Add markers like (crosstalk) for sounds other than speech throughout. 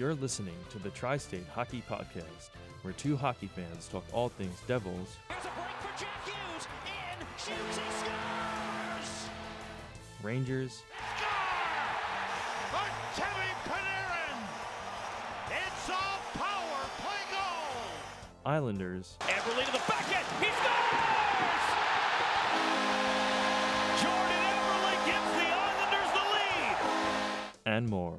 You're listening to the Tri State Hockey Podcast, where two hockey fans talk all things Devils, Here's a break for Jack Hughes. In, shoots, he scores! Rangers, Score! Artemi Panarin! It's a power play goal! Islanders, Eberle to the backhand. He scores! Jordan Eberle gives the Islanders the lead. and more.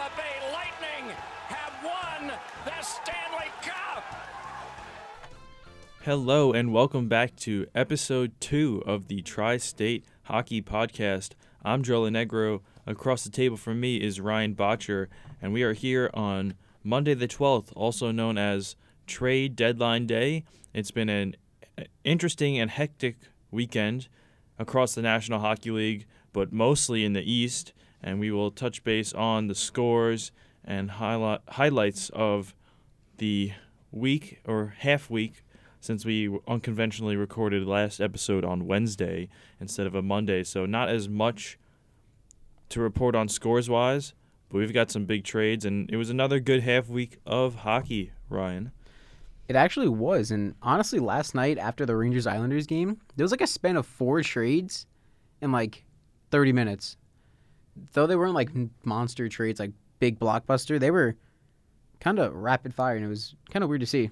Tampa Bay Lightning have won the Stanley Cup. Hello, and welcome back to episode two of the Tri State Hockey Podcast. I'm Joe Negro. Across the table from me is Ryan Botcher, and we are here on Monday the 12th, also known as Trade Deadline Day. It's been an interesting and hectic weekend across the National Hockey League, but mostly in the East, and we will touch base on the scores and highlight, highlights of the week or half week since we unconventionally recorded last episode on Wednesday instead of a Monday. So not as much to report on scores wise, but we've got some big trades and it was another good half week of hockey, Ryan. It actually was, and honestly, last night after the Rangers Islanders game, there was like a span of four trades in like 30 minutes. Though they weren't like monster trades, like big blockbuster, they were kind of rapid fire, and it was kind of weird to see.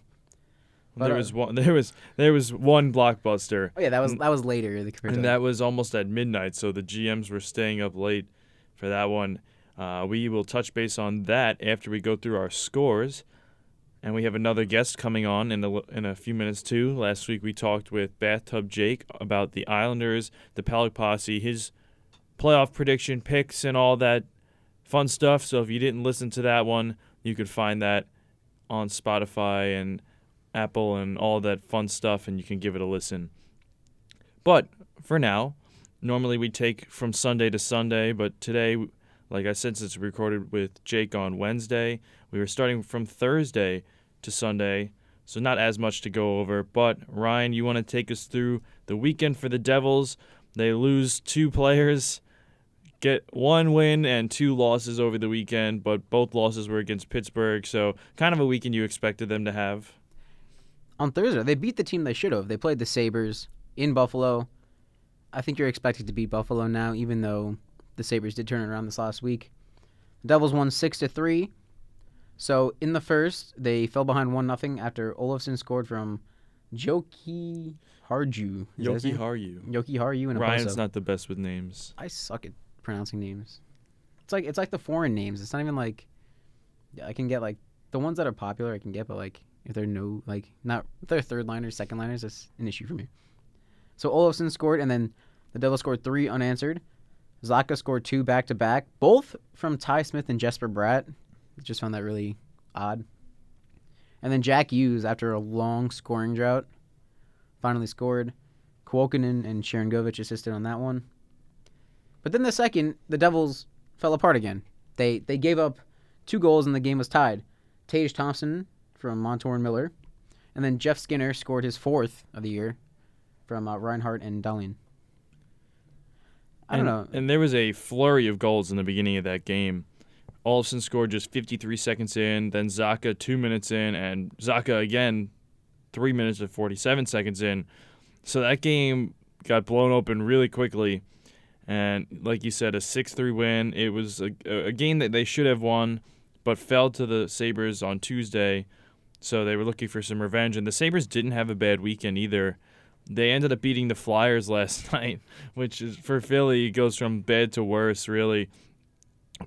But, there uh, was one (laughs) there was there was one blockbuster Oh yeah, that was that was later. the- and that was almost at midnight, so the GMs were staying up late for that one. Uh, we will touch base on that after we go through our scores, and we have another guest coming on in a, in a few minutes too. Last week we talked with Bathtub Jake about the Islanders, the Pelic Posse, his playoff prediction picks, and all that fun stuff. So if you didn't listen to that one, you could find that on Spotify and Apple and all that fun stuff, and you can give it a listen. But for now, normally we take from Sunday to Sunday, but today, like I said, since we recorded with Jake on Wednesday, we were starting from Thursday to Sunday, so not as much to go over. But Ryan, you want to take us through the weekend for the Devils? They lose two (laughs) players, get one win and two losses over the weekend, but both losses were against Pittsburgh, so kind of a weekend you expected them to have. on Thursday. They beat the team they should have. They played the Sabres in Buffalo. I think you're expected to beat Buffalo now, even though the Sabres did turn around this last week. The Devils won six to three. So in the first, they fell behind one nothing after Olofsson scored from Joki Harju. Is that his Yoki? Haru. Yoki Harju and Ryan's not the best with names. I suck at pronouncing names. It's like it's like the foreign names. It's not even like I can get like the ones that are popular. I can get, but like if they're no like not if they're third liners, second liners, that's an issue for me. So Olofsson scored, and then the Devils scored three unanswered. Zacha scored two back to back, both from Ty Smith and Jesper Bratt. Just found that really odd. And then Jack Hughes, after a long scoring drought, finally scored. Kuokkanen and Sharangovich assisted on that one. But then the second, the Devils fell apart again. They they gave up two goals and the game was tied. Tage Thompson from Montour and Miller, and then Jeff Skinner scored his fourth of the year from uh, Reinhart and Dahlin. I don't and, know. And there was a flurry of goals in the beginning of that game. Olsen scored just 53 seconds in, then Zacha two minutes in, and Zacha again three minutes and 47 seconds in. So that game got blown open really quickly. And like you said, a 6 3 win. It was a, a game that they should have won, but fell to the Sabres on Tuesday. So they were looking for some revenge. And the Sabres didn't have a bad weekend either. They ended up beating the Flyers (laughs) last night, which is for Philly goes from bad to worse, really.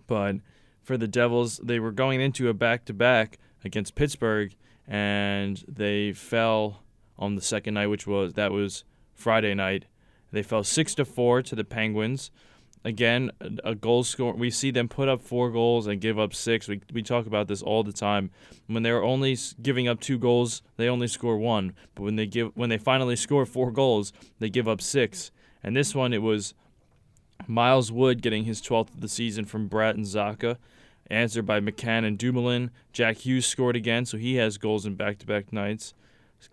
But for the Devils, they were going into a back to back against Pittsburgh, and they fell on the second night, which was that was Friday night. They fell six to four to the Penguins. Again, a goal score. We see them put up four goals and give up six. We, we talk about this all the time. When they're only giving up two goals, they only score one. But when they give when they finally score four goals, they give up six. And this one, it was Miles Wood getting his 12th of the season from Bratt and Zacha, answered by McCann and Dumoulin. Jack Hughes scored again, so he has goals in back-to-back nights.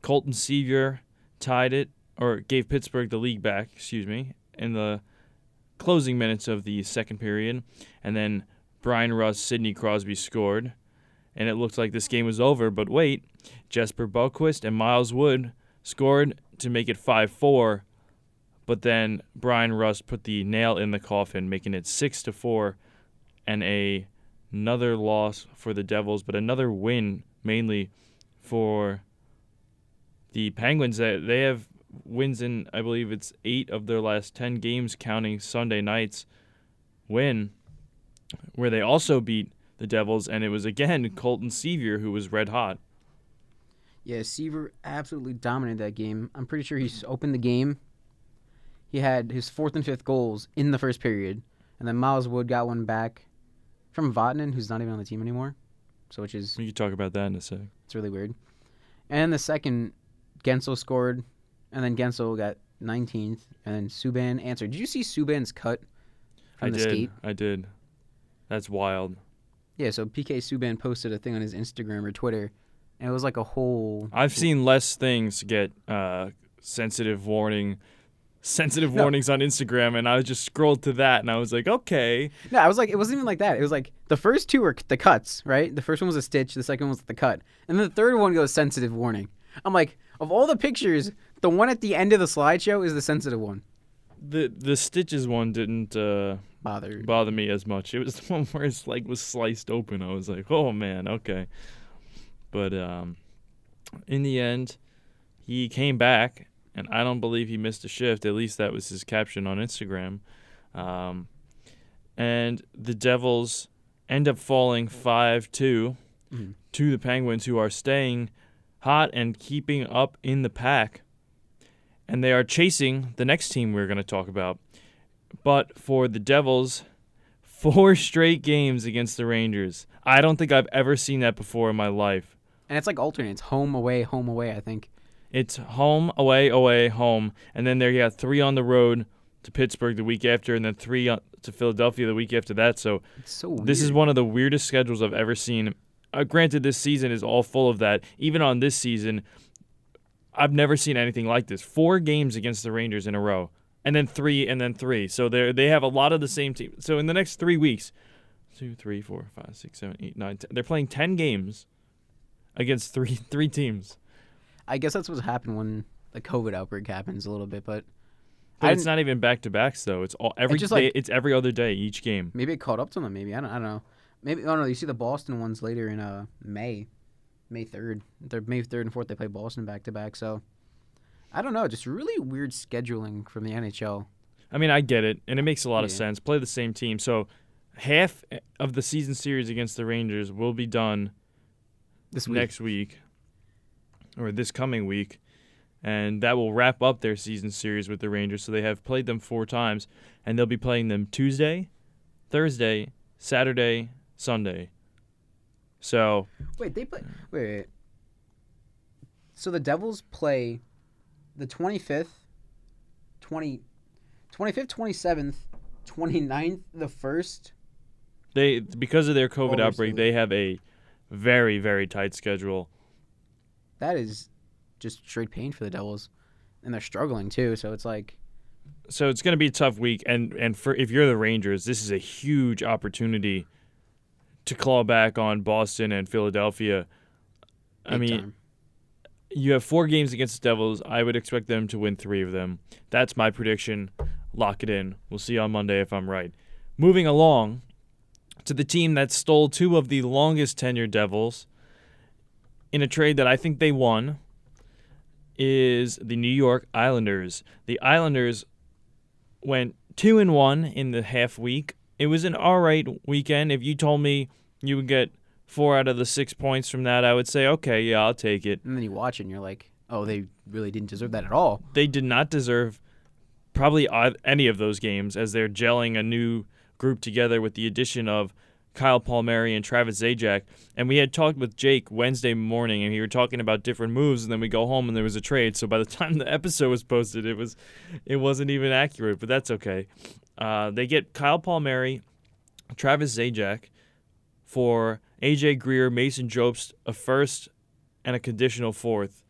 Colton Sevier tied it, or gave Pittsburgh the league back, excuse me, in the closing minutes of the second period. And then Bryan Rust, Sidney Crosby scored, and it looked like this game was over. But wait, Jesper Boqvist and Miles Wood scored to make it 5 4. But then Bryan Rust put the nail in the coffin, making it 6 to 4 and a another loss for the Devils, but another win mainly for the Penguins. That they have wins in, I believe it's eight of their last ten games, counting Sunday night's win, where they also beat the Devils, and it was again Colton Sceviour who was red hot. Yeah, Sceviour absolutely dominated that game. I'm pretty sure he's opened the game. He had his fourth and fifth goals in the first period, and then Miles Wood got one back from Vatanen, who's not even on the team anymore. So which is We can talk about that in a sec. it's really weird. And the second, Guentzel scored, and then Guentzel got 19th, and then Subban answered. Did you see Subban's cut from I the did. skate? I did. That's wild. Yeah, so PK Subban posted a thing on his Instagram or Twitter, and it was like a whole. I've seen less things get uh, sensitive warning, sensitive No. warnings on Instagram, and I just scrolled to that, and I was like, okay, No, I was like, it wasn't even like that. It was like the first two were the cuts, right? The first one was a stitch, the second one was the cut, and then the third one goes sensitive warning. I'm like, of all the pictures, the one at the end of the slideshow is the sensitive one. the the stitches one didn't uh, Bother. bother me as much. It was (laughs) the one where his leg was sliced open. I was like, oh man, okay. But um, in the end, he came back, and I don't believe he missed a shift. At least that was his caption on Instagram. Um, and the Devils end up falling five two Mhm. to the Penguins, who are staying hot and keeping up in the pack. And they are chasing the next team we're going to talk about. But for the Devils, (laughs) four straight games against the Rangers. I don't think I've ever seen that before in my life. And it's like alternates, home away, home away. I think. It's home, away, away, home, and then there you have three on the road to Pittsburgh the week after, and then three to Philadelphia the week after that. So so this is one of the weirdest schedules I've ever seen. Uh, granted, this season is all full of that. Even on this season, I've never seen anything like this. Four games against the Rangers in a row, and then three, and then three. So they they have a lot of the same team. So in the next three weeks, two, three, four, five, six, seven, eight, nine, ten, they're playing ten games against three (laughs) three teams. I guess that's what's happened when the COVID outbreak happens a little bit, but But it's didn't- even back to backs though. It's all every just day- it's every other day each game. maybe it caught up to them. Maybe I don't. I don't know. Maybe oh no, you see the Boston ones later in uh May, May third. They're May third and fourth. They play Boston back to back. So I don't know. Just really weird scheduling from the NHL. I mean, I get it, and it makes a lot of sense. Play the same team, so half of the season series against the Rangers will be done This week. next week or this coming week, and that will wrap up their season series with the Rangers. So they have played them four times, and they'll be playing them Tuesday, Thursday, Saturday, Sunday. So Wait, they play. Wait, wait. So the Devils play the 25th, 20, 25th, 27th, 29th, the 1st. they because of their COVID outbreak, they have a very very tight schedule. That is just straight pain for the Devils. And they're struggling too, so it's like so it's going to be a tough week and and for if you're the Rangers this is a huge opportunity to claw back on Boston and Philadelphia I mean time. you have 4 games against the Devils I would expect them to win 3 of them that's my prediction lock it in we'll see on Monday if I'm right moving along to the team that stole two of the longest tenured Devils in a trade that I think they won is the New York Islanders. The Islanders went two and one in the half week. It was an all right weekend. If you told me you would get four out of the six points from that, I would say, okay, yeah, I'll take it. and then you watch it and you're like, oh, they really didn't deserve that at all. They did not deserve probably any of those games as they're gelling a new group together with the addition of Kyle Palmieri and Travis Zajac. And we had talked with Jake Wednesday morning, and we were talking about different moves. And then we go home, and there was a trade. So by the (laughs) time the episode was posted, it was it wasn't even accurate, but that's okay. Uh, they get Kyle Palmieri, Travis Zajac for AJ Greer, Mason Jobst, a first and a conditional fourth.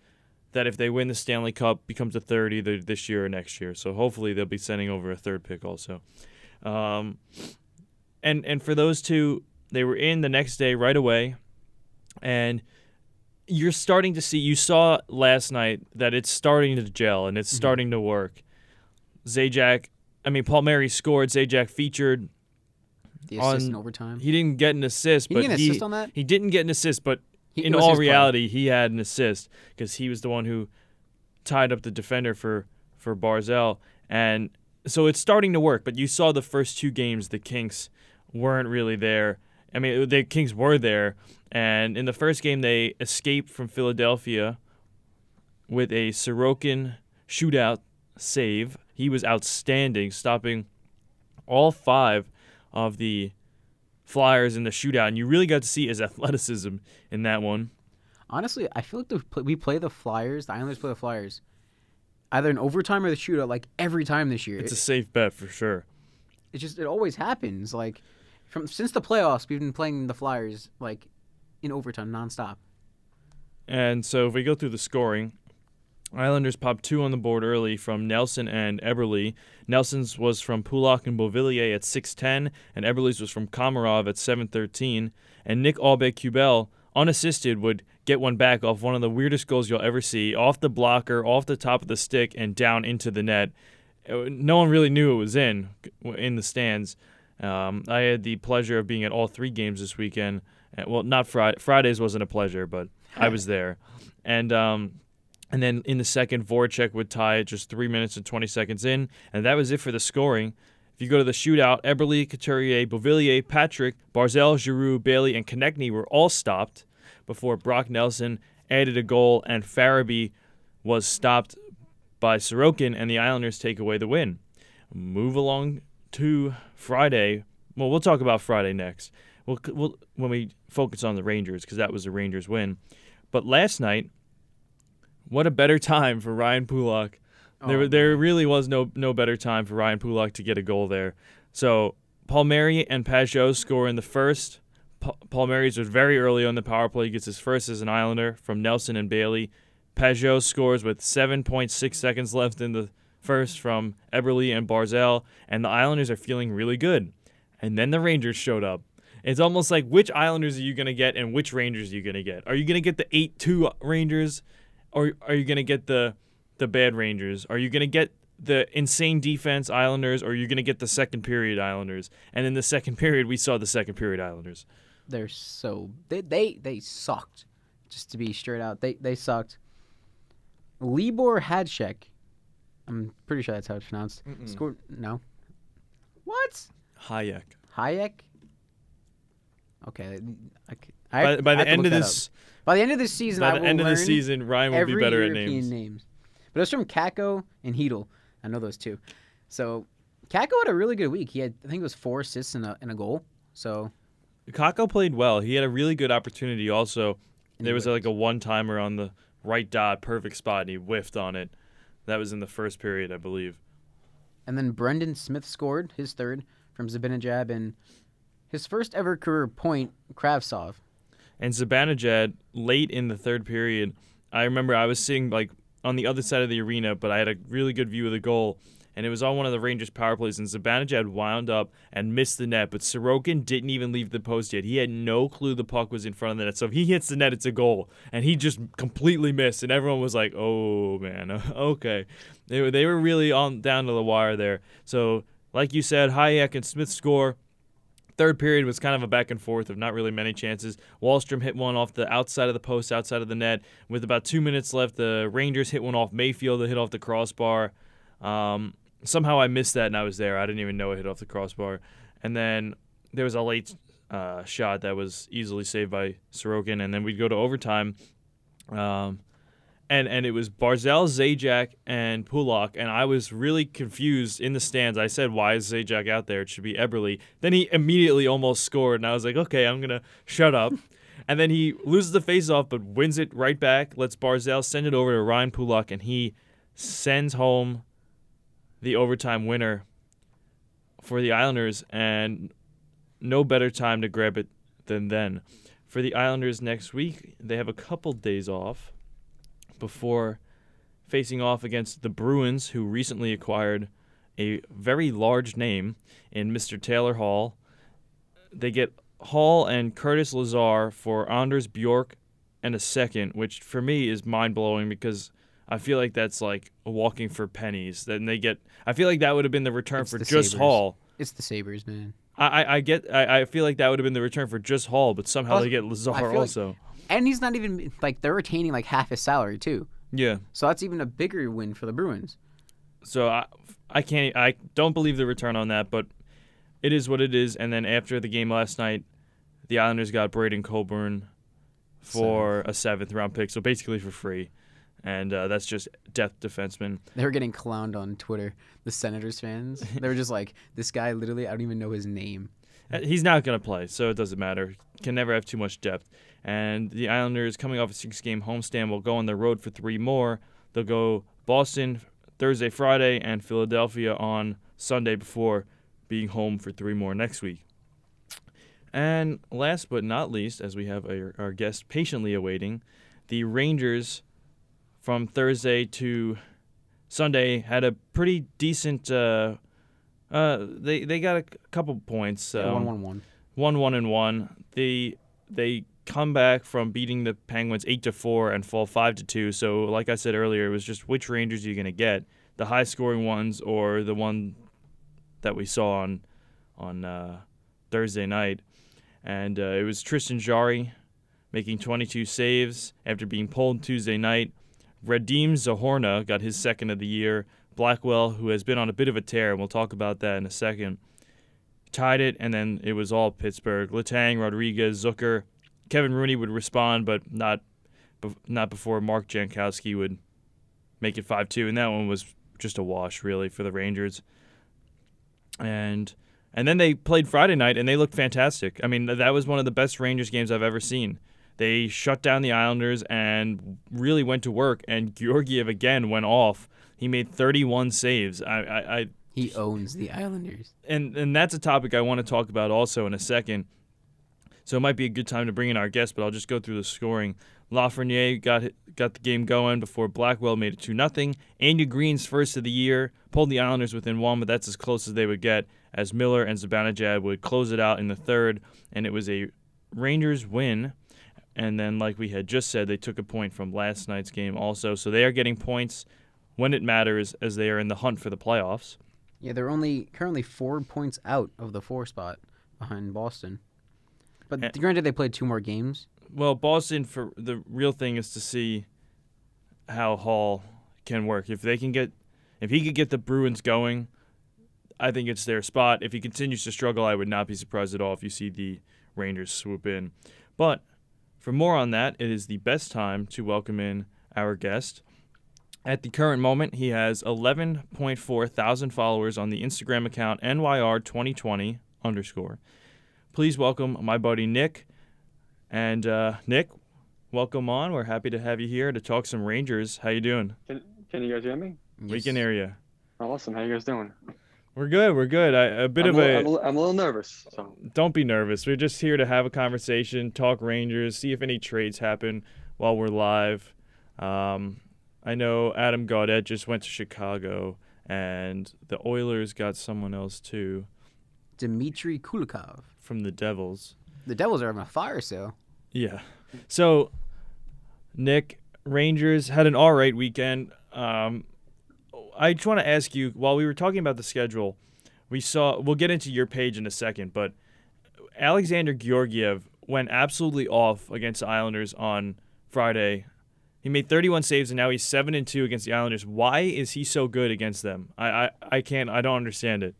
That if they win the Stanley Cup, becomes a third either this year or next year. So hopefully they'll be sending over a third pick also. Um, and and for those two, they were in the next day right away, and you're starting to see. You saw last night that it's starting to gel and it's starting to work. Zajac, I mean Palmieri scored. Zajac featured. The assist On- in overtime. He didn't get an assist, He but didn't get an he assist on that? he didn't get an assist, but He- in all his play. reality, he had an assist because he was the one who tied up the defender for for Barzal, and so it's starting to work. But you saw the first two games, the Kinks weren't really there. I mean, uh, the Kings were there, and in the first game they escaped from Philadelphia with a Sorokin shootout save. He was outstanding, stopping all five of the Flyers in the shootout, and you really got to see his (laughs) athleticism in that one. Honestly, I feel like the, we play the Flyers. The Islanders play the Flyers, either in overtime or the shootout, like every time this year. It's a safe bet for sure. it just it always happens. Like from since the playoffs, we've been playing the Flyers like in overtime nonstop. And so if we go through the scoring, Islanders popped two on the board early from Nelson and Eberle. Nelson's was from Pulock and Beauvillier at 6'10, and Eberle's was from Komarov at 7'13. And Nick Aube-Kubel, unassisted, would get one back off one of the weirdest goals you'll ever see, off the blocker, off the top of the stick, and down into the net. Uh, No one really knew it was in in the stands. Um, I had the pleasure of being at all three games this weekend. Uh, Well, not Friday. Fridays wasn't a pleasure, but I was (laughs) there. And um, and then in the second, Voracek would tie it just three minutes and 20 seconds in, and that was it for the scoring. If you go to the shootout, Eberle, Couturier, Beauvillier, Patrick, Barzal, Giroux, Bailey, and Konecny were all stopped before Brock Nelson added a goal, and Farabee was stopped by Sorokin, and the Islanders take away the win. Move along to Friday. Well, we'll talk about Friday next. We'll, we'll when we focus on the Rangers because that was the Rangers win. But last night, what a better time for Ryan Pulock. There, Oh, there really was no no better time for Ryan Pulock to get a goal there. So Palmieri and Pageau score in the first. Pa- Palmieri's was very early on the power play. He gets his first as an Islander from Nelson and Bailey. Pageau scores with 7.6 seconds left in the first from Eberle and Barzal, and the Islanders are feeling really good. And then the Rangers showed up. It's almost like which Islanders are you going to get and which Rangers are you going to get? Are you going to get the 8 2 Rangers or are you going to get the, the bad Rangers? Are you going to get the insane defense Islanders or are you going to get the second period Islanders? And in the second period, we saw the second period Islanders. They're so they they they sucked. Just to be straight out, they they sucked. Libor Hadshek, I'm pretty sure that's how it's pronounced. Scored no. What? Hajek. Hajek. Okay, I, c- By, by the end of this, up. by the end of this season, by I the end of the season, Ryan will be better European at names. names. But it was from Kakko and Heedle. I know those two. So Kakko had a really good week. He had, I think it was four assists and a, and a goal. So Kakko played well. He had a really good opportunity. Also, there was like a one timer on the right dot, perfect spot, and he whiffed on it. That was in the first period, I believe. And then Brendan Smith scored his third from Zibanejad and his first ever career point, Kravtsov. And Zibanejad, late in the third period, I remember I was sitting like on the other side of the arena, but I had a really good view of the goal. And it was on one of the Rangers power plays, and Zibanejad wound up and missed the net. But Sorokin didn't even leave the post yet. He had no clue the puck was in front of the net. So if he hits the net, it's a goal. And he just completely missed. And everyone was like, oh, man, (laughs) okay. They were, they were really on down to the wire there. So, like you said, Hajek and Smith score. Third period was kind of a back and forth of not really many chances. Wahlstrom hit one off the outside of the post, outside of the net. With about two minutes left, the Rangers hit one off Mayfield that hit off the crossbar. Um, somehow I missed that and I was there. I didn't even know it hit off the crossbar. And then there was a late uh, shot that was easily saved by Sorokin. And then we'd go to overtime. Um, and and it was Barzal, Zajac, and Pulock, and I was really confused in the stands. I said, "Why is Zajac out there? It should be Eberle." Then he immediately almost scored, and I was like, "Okay, I'm gonna shut up." (laughs) and then he loses the faceoff, but wins it right back. Lets Barzal send it over to Ryan Pulock, and he sends home the overtime winner for the Islanders, and no better time to grab it than then. For the Islanders next week, they have a couple days off before facing off against the Bruins, who recently acquired a very large name in Mr. Taylor Hall. they get Hall and Curtis Lazar for Anders Bjork and a second, which for me is mind blowing because I feel like that's like walking for pennies. Then they get. I feel like that would have been the return It's for the just Sabres. Hall. It's the Sabres, man. I, I, I get. I, I feel like that would have been the return for just Hall, but somehow Also, they get Lazar feel like- also. And he's not even like they're retaining like half his salary too. yeah. So that's even a bigger win for the Bruins. So I, I can't. I don't believe the return on that, but it is what it is. And then after the game last night, the Islanders got Braydon Coburn for a seventh round pick, so basically for free, and uh, that's just depth defenseman. They were getting clowned on Twitter. The Senators fans. They were just like, this guy literally, I don't even know his name. Uh, He's not going to play, so it doesn't matter. Can never have too much depth. And the Islanders, coming off a six game homestand, will go on the road for three more. They'll go Boston Thursday, Friday, and Philadelphia on Sunday before being home for three more next week. And last but not least, as we have our, our guest patiently awaiting, the Rangers from Thursday to Sunday had a pretty decent. Uh, uh, they they got a couple points. Yeah, um, one one one. one one and one. They they come back from beating the Penguins eight to four and fall five to two. So like I said earlier, it was just which Rangers are you gonna get, the high scoring ones or the one that we saw on on uh, Thursday night, and uh, it was Tristan Jarry making 22 saves after being pulled Tuesday night. Radim Zohorna got his second of the year. Blackwell, who has been on a bit of a tear, and we'll talk about that in a second, tied it, and then it was all Pittsburgh. Letang, Rodrigues, Zucker, Kevin Rooney would respond, but not not before Mark Jankowski would make it 5-2, and that one was just a wash, really, for the Rangers. And and then they played Friday night, and they looked fantastic. I mean, that was one of the best Rangers games I've ever seen. They shut down the Islanders and really went to work. And Georgiev again went off. He made 31 saves. I, I, I He owns the Islanders. and and that's a topic I want to talk about also in a second. So it might be a good time to bring in our guest, but I'll just go through the scoring. Lafreniere got got the game going before Blackwell made it two nothing. Andy Greene's first of the year pulled the Islanders within one, but that's as close as they would get. As Miller and Zibanejad would close it out in the third, and it was a Rangers win. And then, like we had just said, they took a point from last night's game also, so they are getting points when it matters as they are in the hunt for the playoffs. Yeah, they're only currently four points out of the four spot behind Boston. But Eh. granted, they played two more games. Well, Boston for the real thing is to see how Hall can work. If they can get, if he could get the Bruins going, I think it's their spot. If he continues to struggle, I would not be surprised at all if you see the Rangers swoop in. But for more on that, it is the best time to welcome in our guest. At the current moment, he has 11.4 thousand followers on the Instagram account NYR2020 underscore. Please welcome my buddy Nick. And uh, Nick, welcome on. We're happy to have you here to talk some Rangers. How you doing? Can, can you guys hear me? We can hear you. Awesome. How you guys doing? We're good. We're good. I, a bit I'm, of a, a. I'm, I'm a little nervous. So Don't be nervous. We're just here to have a conversation, talk Rangers, see if any trades happen while we're live. Um, I know Adam Gaudette just went to Chicago, and the Oilers got someone else too Dmitry Kulikov. from the Devils. The Devils are having a fire so. Yeah. So, Nick, Rangers had an all right weekend. Um, I just want to ask you while we were talking about the schedule, we saw, we'll get into your page in a second, but Alexander Georgiev went absolutely off against the Islanders on Friday. He made 31 saves and now he's 7 and 2 against the Islanders. Why is he so good against them? I, I, I can't, I don't understand it.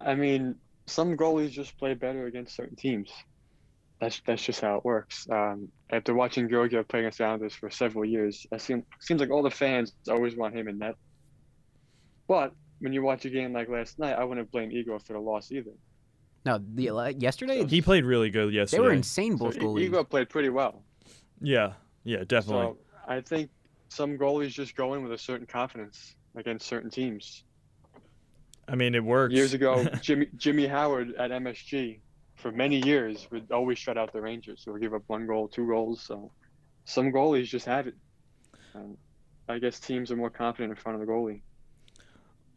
I mean, some goalies just play better against certain teams. That's that's just how it works. Um, after watching Georgiev play against the Islanders for several years, it seems seems like all the fans always want him in net. But when you watch a game like last night, I wouldn't blame Igor for the loss either. No, the like, yesterday He played really good yesterday. they were insane. Both I- goalies. Igor played pretty well. Yeah, yeah, definitely. So I think some goalies just go in with a certain confidence against certain teams. I mean, it works. Years ago, (laughs) Jimmy Jimmy Howard at MSG for many years would always shut out the Rangers. So would give up one goal, two goals. So some goalies just have it. And I guess teams are more confident in front of the goalie.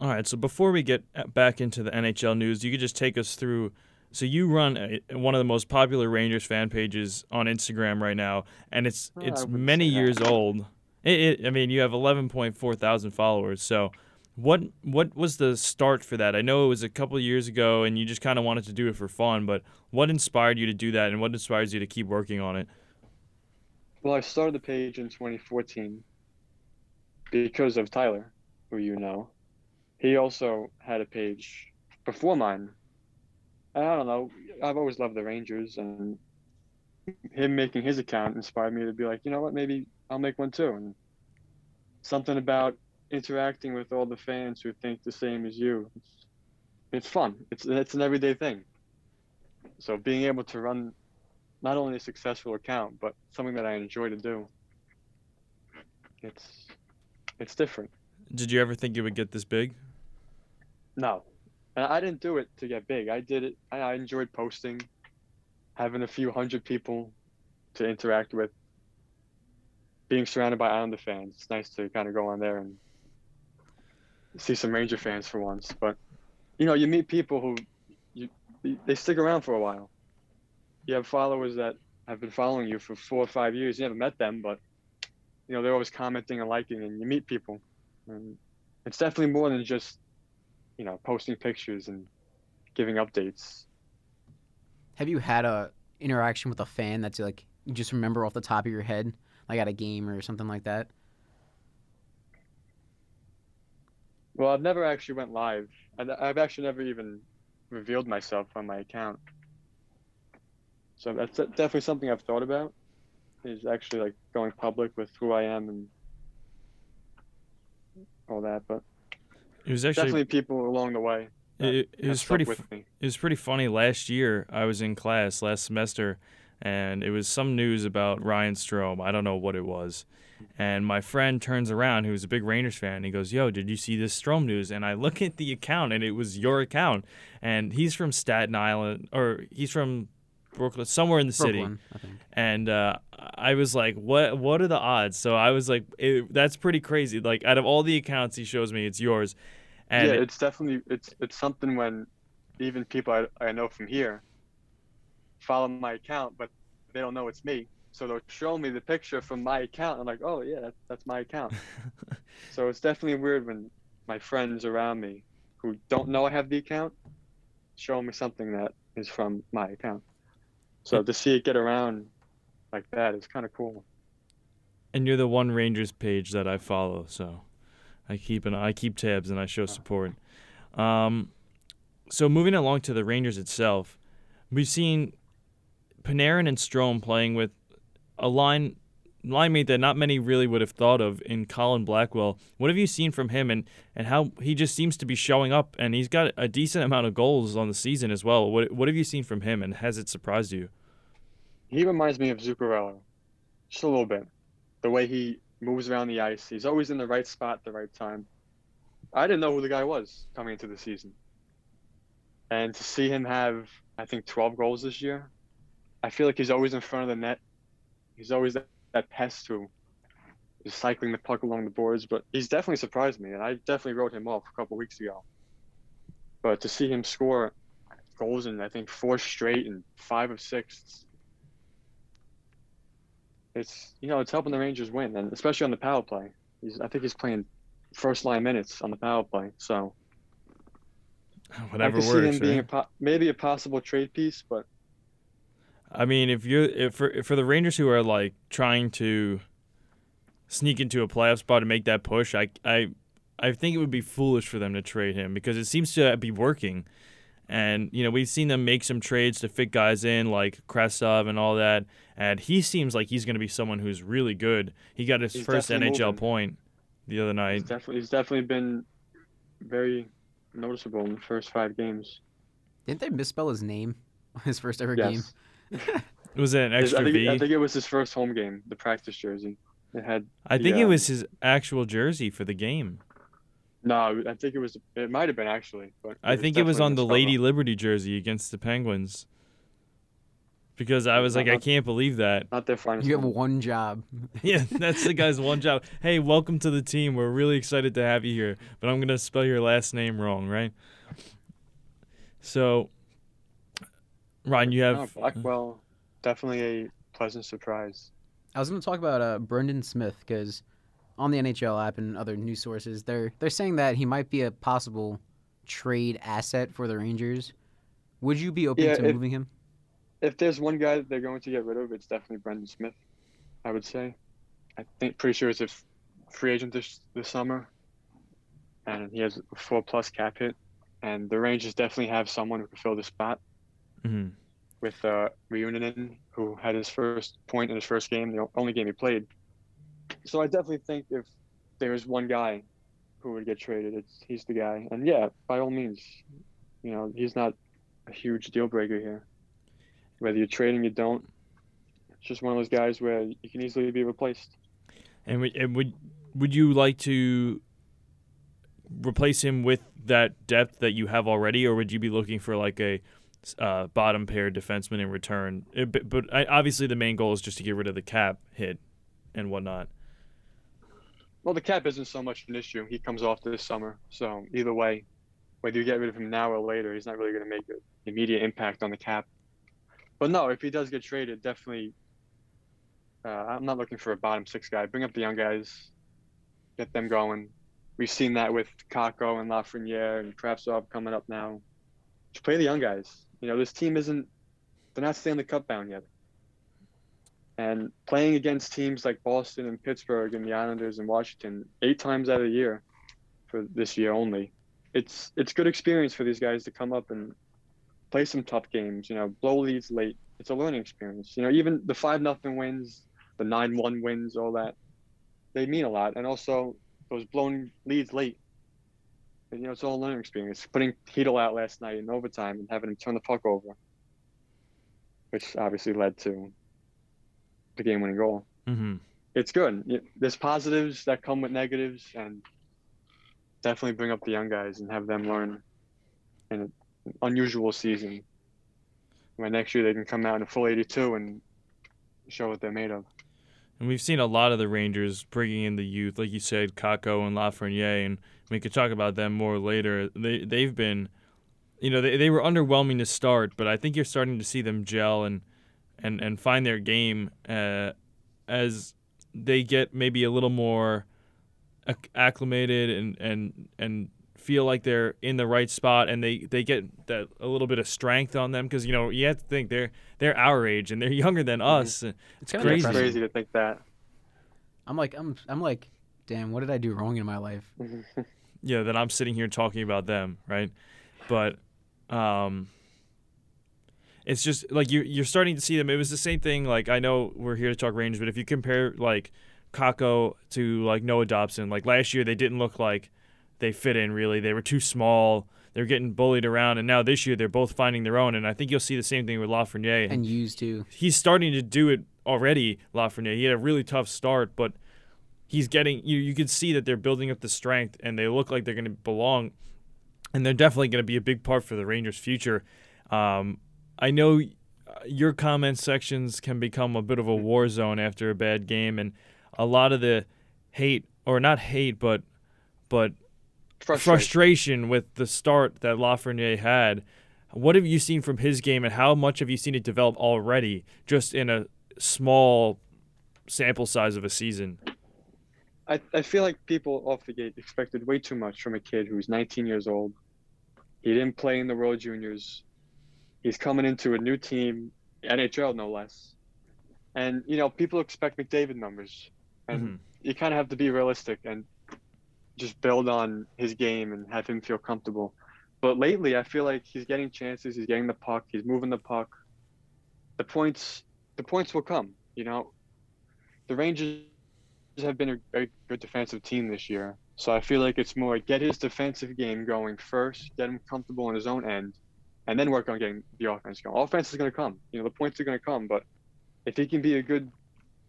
All right, so before we get back into the NHL news, you could just take us through So you run a, one of the most popular Rangers fan pages on Instagram right now, and it's oh, Well, it's many say that. years old. It, it, I mean, you have 11.4 thousand followers. So, what what was the start for that? I know it was a couple of years ago, and you just kind of wanted to do it for fun. But what inspired you to do that, and what inspires you to keep working on it? Well, I started the page in 2014 because of Tyler, who you know. He also had a page before mine. I don't know. I've always loved the Rangers, and him making his account inspired me to be like, you know what, maybe I'll make one too. And something about interacting with all the fans who think the same as you. It's, it's fun. It's it's an everyday thing. So being able to run not only a successful account, but something that I enjoy to do. It's it's different. Did you ever think it would get this big? No, and I didn't do it to get big. I did it. I, I enjoyed posting, having a few hundred people to interact with, being surrounded by Islander fans. It's nice to kind of go on there and see some Ranger fans for once. But you know, you meet people who you they stick around for a while. You have followers that have been following you for four or five years. You never met them, but you know they're always commenting and liking, and you meet people. And it's definitely more than just you know posting pictures and giving updates. Have you had a interaction with a fan that's like you just remember off the top of your head, like at a game or something like that? Well, I've never actually went live. and I've actually never even revealed myself on my account. So that's definitely something I've thought about. Is actually like going public with who I am and all that. But It was actually definitely people along the way. it, it was pretty with me. it was pretty funny last year i was in class last semester and it was some news about ryan strome i don't know what it was and my friend turns around who's a big rangers fan and he goes yo did you see this strome news and i look at the account and it was your account and he's from staten island or he's from brooklyn somewhere in the city I think. and uh, I was like, "What? What are the odds?" So I was like, it, "That's pretty crazy." Like out of all the accounts he shows me, it's yours. And yeah, it's definitely it's it's something when even people I, I know from here follow my account, but they don't know it's me. So they'll show me the picture from my account. I'm like, oh yeah, that's, that's my account. (laughs) so it's definitely weird when my friends around me who don't know I have the account show me something that is from my account. So to see it get around like that is kind of cool. and you're the one Rangers page that I follow, so I keep an I keep tabs and I show support. Um, so moving along to the Rangers itself, we've seen Panarin and Strome playing with a line line mate that not many really would have thought of in Colin Blackwell. What have you seen from him and, and how he just seems to be showing up and he's got a decent amount of goals on the season as well. What what have you seen from him and has it surprised you? He reminds me of Zuccarello, just a little bit. The way he moves around the ice, he's always in the right spot at the right time. I didn't know who the guy was coming into the season, and to see him have, I think, 12 goals this year, I feel like he's always in front of the net. He's always that, pest who is cycling the puck along the boards. But he's definitely surprised me, and I definitely wrote him off a couple weeks ago. But to see him score goals in I think four straight and five of six, it's you know it's helping the Rangers win, and especially on the power play. He's I think he's playing first line minutes on the power play, so (laughs) Whatever I can see works. him being right? a po- maybe a possible trade piece, but I mean, if you're if for if for the Rangers who are like trying to sneak into a playoff spot and make that push, I I I think it would be foolish for them to trade him because it seems to be working. And you know we've seen them make some trades to fit guys in like Kravtsov and all that, and he seems like he's going to be someone who's really good. He got his He's first NHL moving. point the other he's night. definitely he's definitely been very noticeable in the first five games. Didn't they misspell his name? On (laughs) his first ever Yes. game. (laughs) Was it an I extra think, V? I think it was his first home game, the practice jersey. It had I the, think it um, was his actual jersey for the game. no, I think it was it might have been actually, but I think it was on the Lady off. Liberty jersey against the Penguins. Because I was No, like, I can't believe that. Not their finest. You have moment. one job. (laughs) Yeah, that's the guy's one job. Hey, welcome to the team. We're really excited to have you here, but I'm gonna spell your last name wrong, right? So, Ryan, you No, have Blackwell, definitely a pleasant surprise. I was going to talk about uh, Brendan Smith because on the NHL app and other news sources, they're they're saying that he might be a possible trade asset for the Rangers. Would you be open Yeah, to if- moving him? If there's one guy that they're going to get rid of, it's definitely Brendan Smith. I would say. I think pretty sure it's a f- free agent this this summer, and he has a four plus cap hit, and the Rangers definitely have someone who can fill the spot mhm. with uh, who had his first point in his first game, the only game he played. So I definitely think if there is one guy who would get traded, it's he's the guy. And yeah, by all means, you know, he's not a huge deal breaker here. Whether you're trading, you don't. It's just one of those guys where you can easily be replaced. And would, and would would you like to replace him with that depth that you have already, or would you be looking for like a uh, bottom pair defenseman in return? It- but but I, obviously the main goal is just to get rid of the cap hit and whatnot. Well, the cap isn't so much an issue. He comes off this summer, so either way, whether you get rid of him now or later, he's not really going to make an immediate impact on the cap. But no, if he does get traded, definitely. Uh, I'm not looking for a bottom six guy. Bring up the young guys, get them going. We've seen that with Kakko and Lafreniere and Kravtsov coming up now. Just play the young guys. You know, this team isn't. They're not Stanley Cup bound yet. And playing against teams like Boston and Pittsburgh and the Islanders and Washington eight times out of the year for this year only, it's it's good experience for these guys to come up and play some tough games. You know, blow leads late. It's a learning experience. You know, even the five nothing wins, the nine one wins, all that, they mean a lot. And also those blown leads late. You know, it's all a learning experience. Putting Heedle out last night in overtime and having him turn the puck over, which obviously led to the game-winning goal. Mm-hmm. It's good. There's positives that come with negatives, and definitely bring up the young guys and have them learn in an unusual season. When next year they can come out in a full 82 and show what they're made of. And we've seen a lot of the Rangers bringing in the youth, like you said, Kakko and Lafreniere, and we could talk about them more later. They they've been, you know, they they were underwhelming to start, but I think you're starting to see them gel and and and find their game uh, as they get maybe a little more acclimated and and and feel like they're in the right spot and they they get that a little bit of strength on them because you know you have to think they're they're our age and they're (laughs) younger than us. It's kinda crazy. It's depressing. crazy to think that. I'm like I'm I'm like, damn, what did I do wrong in my life? (laughs) yeah, that I'm sitting here talking about them, right? But um it's just like you you're starting to see them. It was the same thing like I know we're here to talk Rangers, but if you compare like Kakko to like Noah Dobson, like last year they didn't look like they fit in really. They were too small. They're getting bullied around and now this year they're both finding their own and I think you'll see the same thing with Lafreniere. And used to. he's starting to do it already, Lafreniere. He had a really tough start, but he's getting you you could see that they're building up the strength and they look like they're going to belong and they're definitely going to be a big part for the Rangers' future. Um, I know uh, your comment sections can become a bit of a war zone after a bad game, and a lot of the hate, or not hate, but but Frustrating. frustration with the start that Lafreniere had. What have you seen from his game, and how much have you seen it develop already, just in a small sample size of a season? I, I feel like people off the gate expected way too much from a kid who's 19 years old. He didn't play in the World Juniors. He's coming into a new team, NHL no less. And, you know, people expect McDavid numbers. And Mhm. you kind of have to be realistic and just build on his game and have him feel comfortable. But lately, I feel like he's getting chances. He's getting the puck. He's moving the puck. The points, the points will come. You know, the Rangers have been a very good defensive team this year. So I feel like it's more get his defensive game going first, get him comfortable on his own end, and then work on getting the offense going. Offense is going to come. You know, the points are going to come. But if he can be a good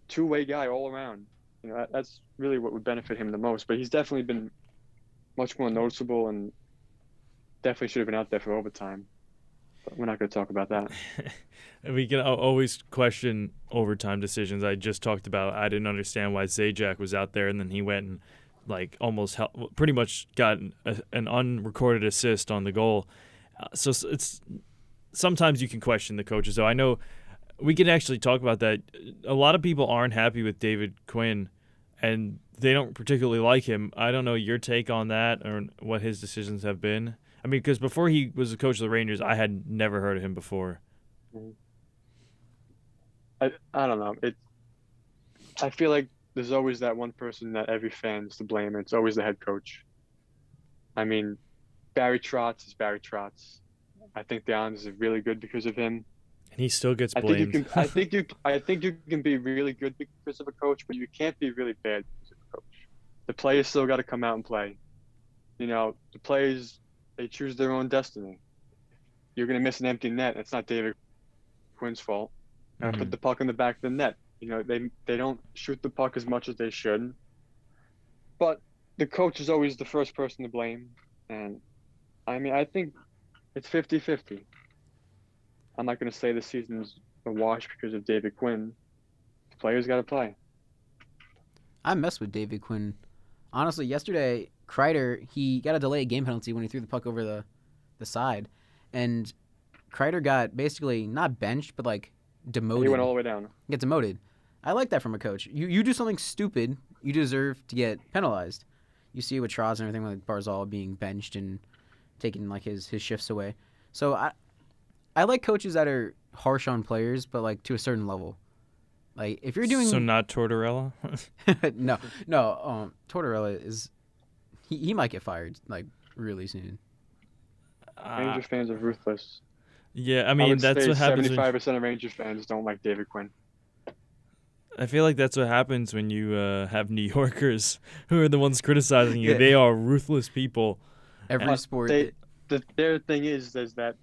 two-way guy all around, you know, that, that's really what would benefit him the most. But he's definitely been much more noticeable and definitely should have been out there for overtime. But we're not going to talk about that. (laughs) We can always question overtime decisions. I just talked about. I didn't understand why Zajac was out there, and then he went and like almost hel- pretty much got an, an unrecorded assist on the goal. Uh, so it's sometimes you can question the coaches. Though I know we can actually talk about that. A lot of people aren't happy with David Quinn, and they don't particularly like him. I don't know your take on that or what his decisions have been. I mean, because before he was the coach of the Rangers, I had never heard of him before. I I don't know. It. I feel like there's always that one person that every fan is to blame. And it's always the head coach. I mean, Barry Trotz is Barry Trotz. I think the Islanders are really good because of him. And he still gets I think you blamed. can. I think (laughs) you. I think you can be really good because of a coach, but you can't be really bad because of a coach. The players still got to come out and play. You know, the players they choose their own destiny. You're gonna miss an empty net. It's not David Quinn's fault. Mhm. Put the puck in the back of the net. You know, they they don't shoot the puck as much as they should. But the coach is always the first person to blame, and I mean, I think it's 50-50. I'm not going to say the season's a wash because of David Quinn. The players got to play. I messed with David Quinn. Honestly, yesterday, Kreider, he got a delayed game penalty when he threw the puck over the, the side. And Kreider got basically not benched, but like demoted. He went all the way down. get demoted. I like that from a coach. You you do something stupid, you deserve to get penalized. You see it with Trotz and everything like Barzal being benched and taking like his his shifts away. So I I like coaches that are harsh on players, but like to a certain level. Like if you're doing so not Tortorella. (laughs) no no um Tortorella is he, he might get fired like really soon. Uh, Ranger fans are ruthless. yeah, I I mean would that's what happens. When, 75% of Ranger fans don't like David Quinn. I feel like that's what happens when you uh, have New Yorkers (laughs) who are the ones criticizing you. Yeah. They are ruthless people. Every Uh, sport They, the their thing is is that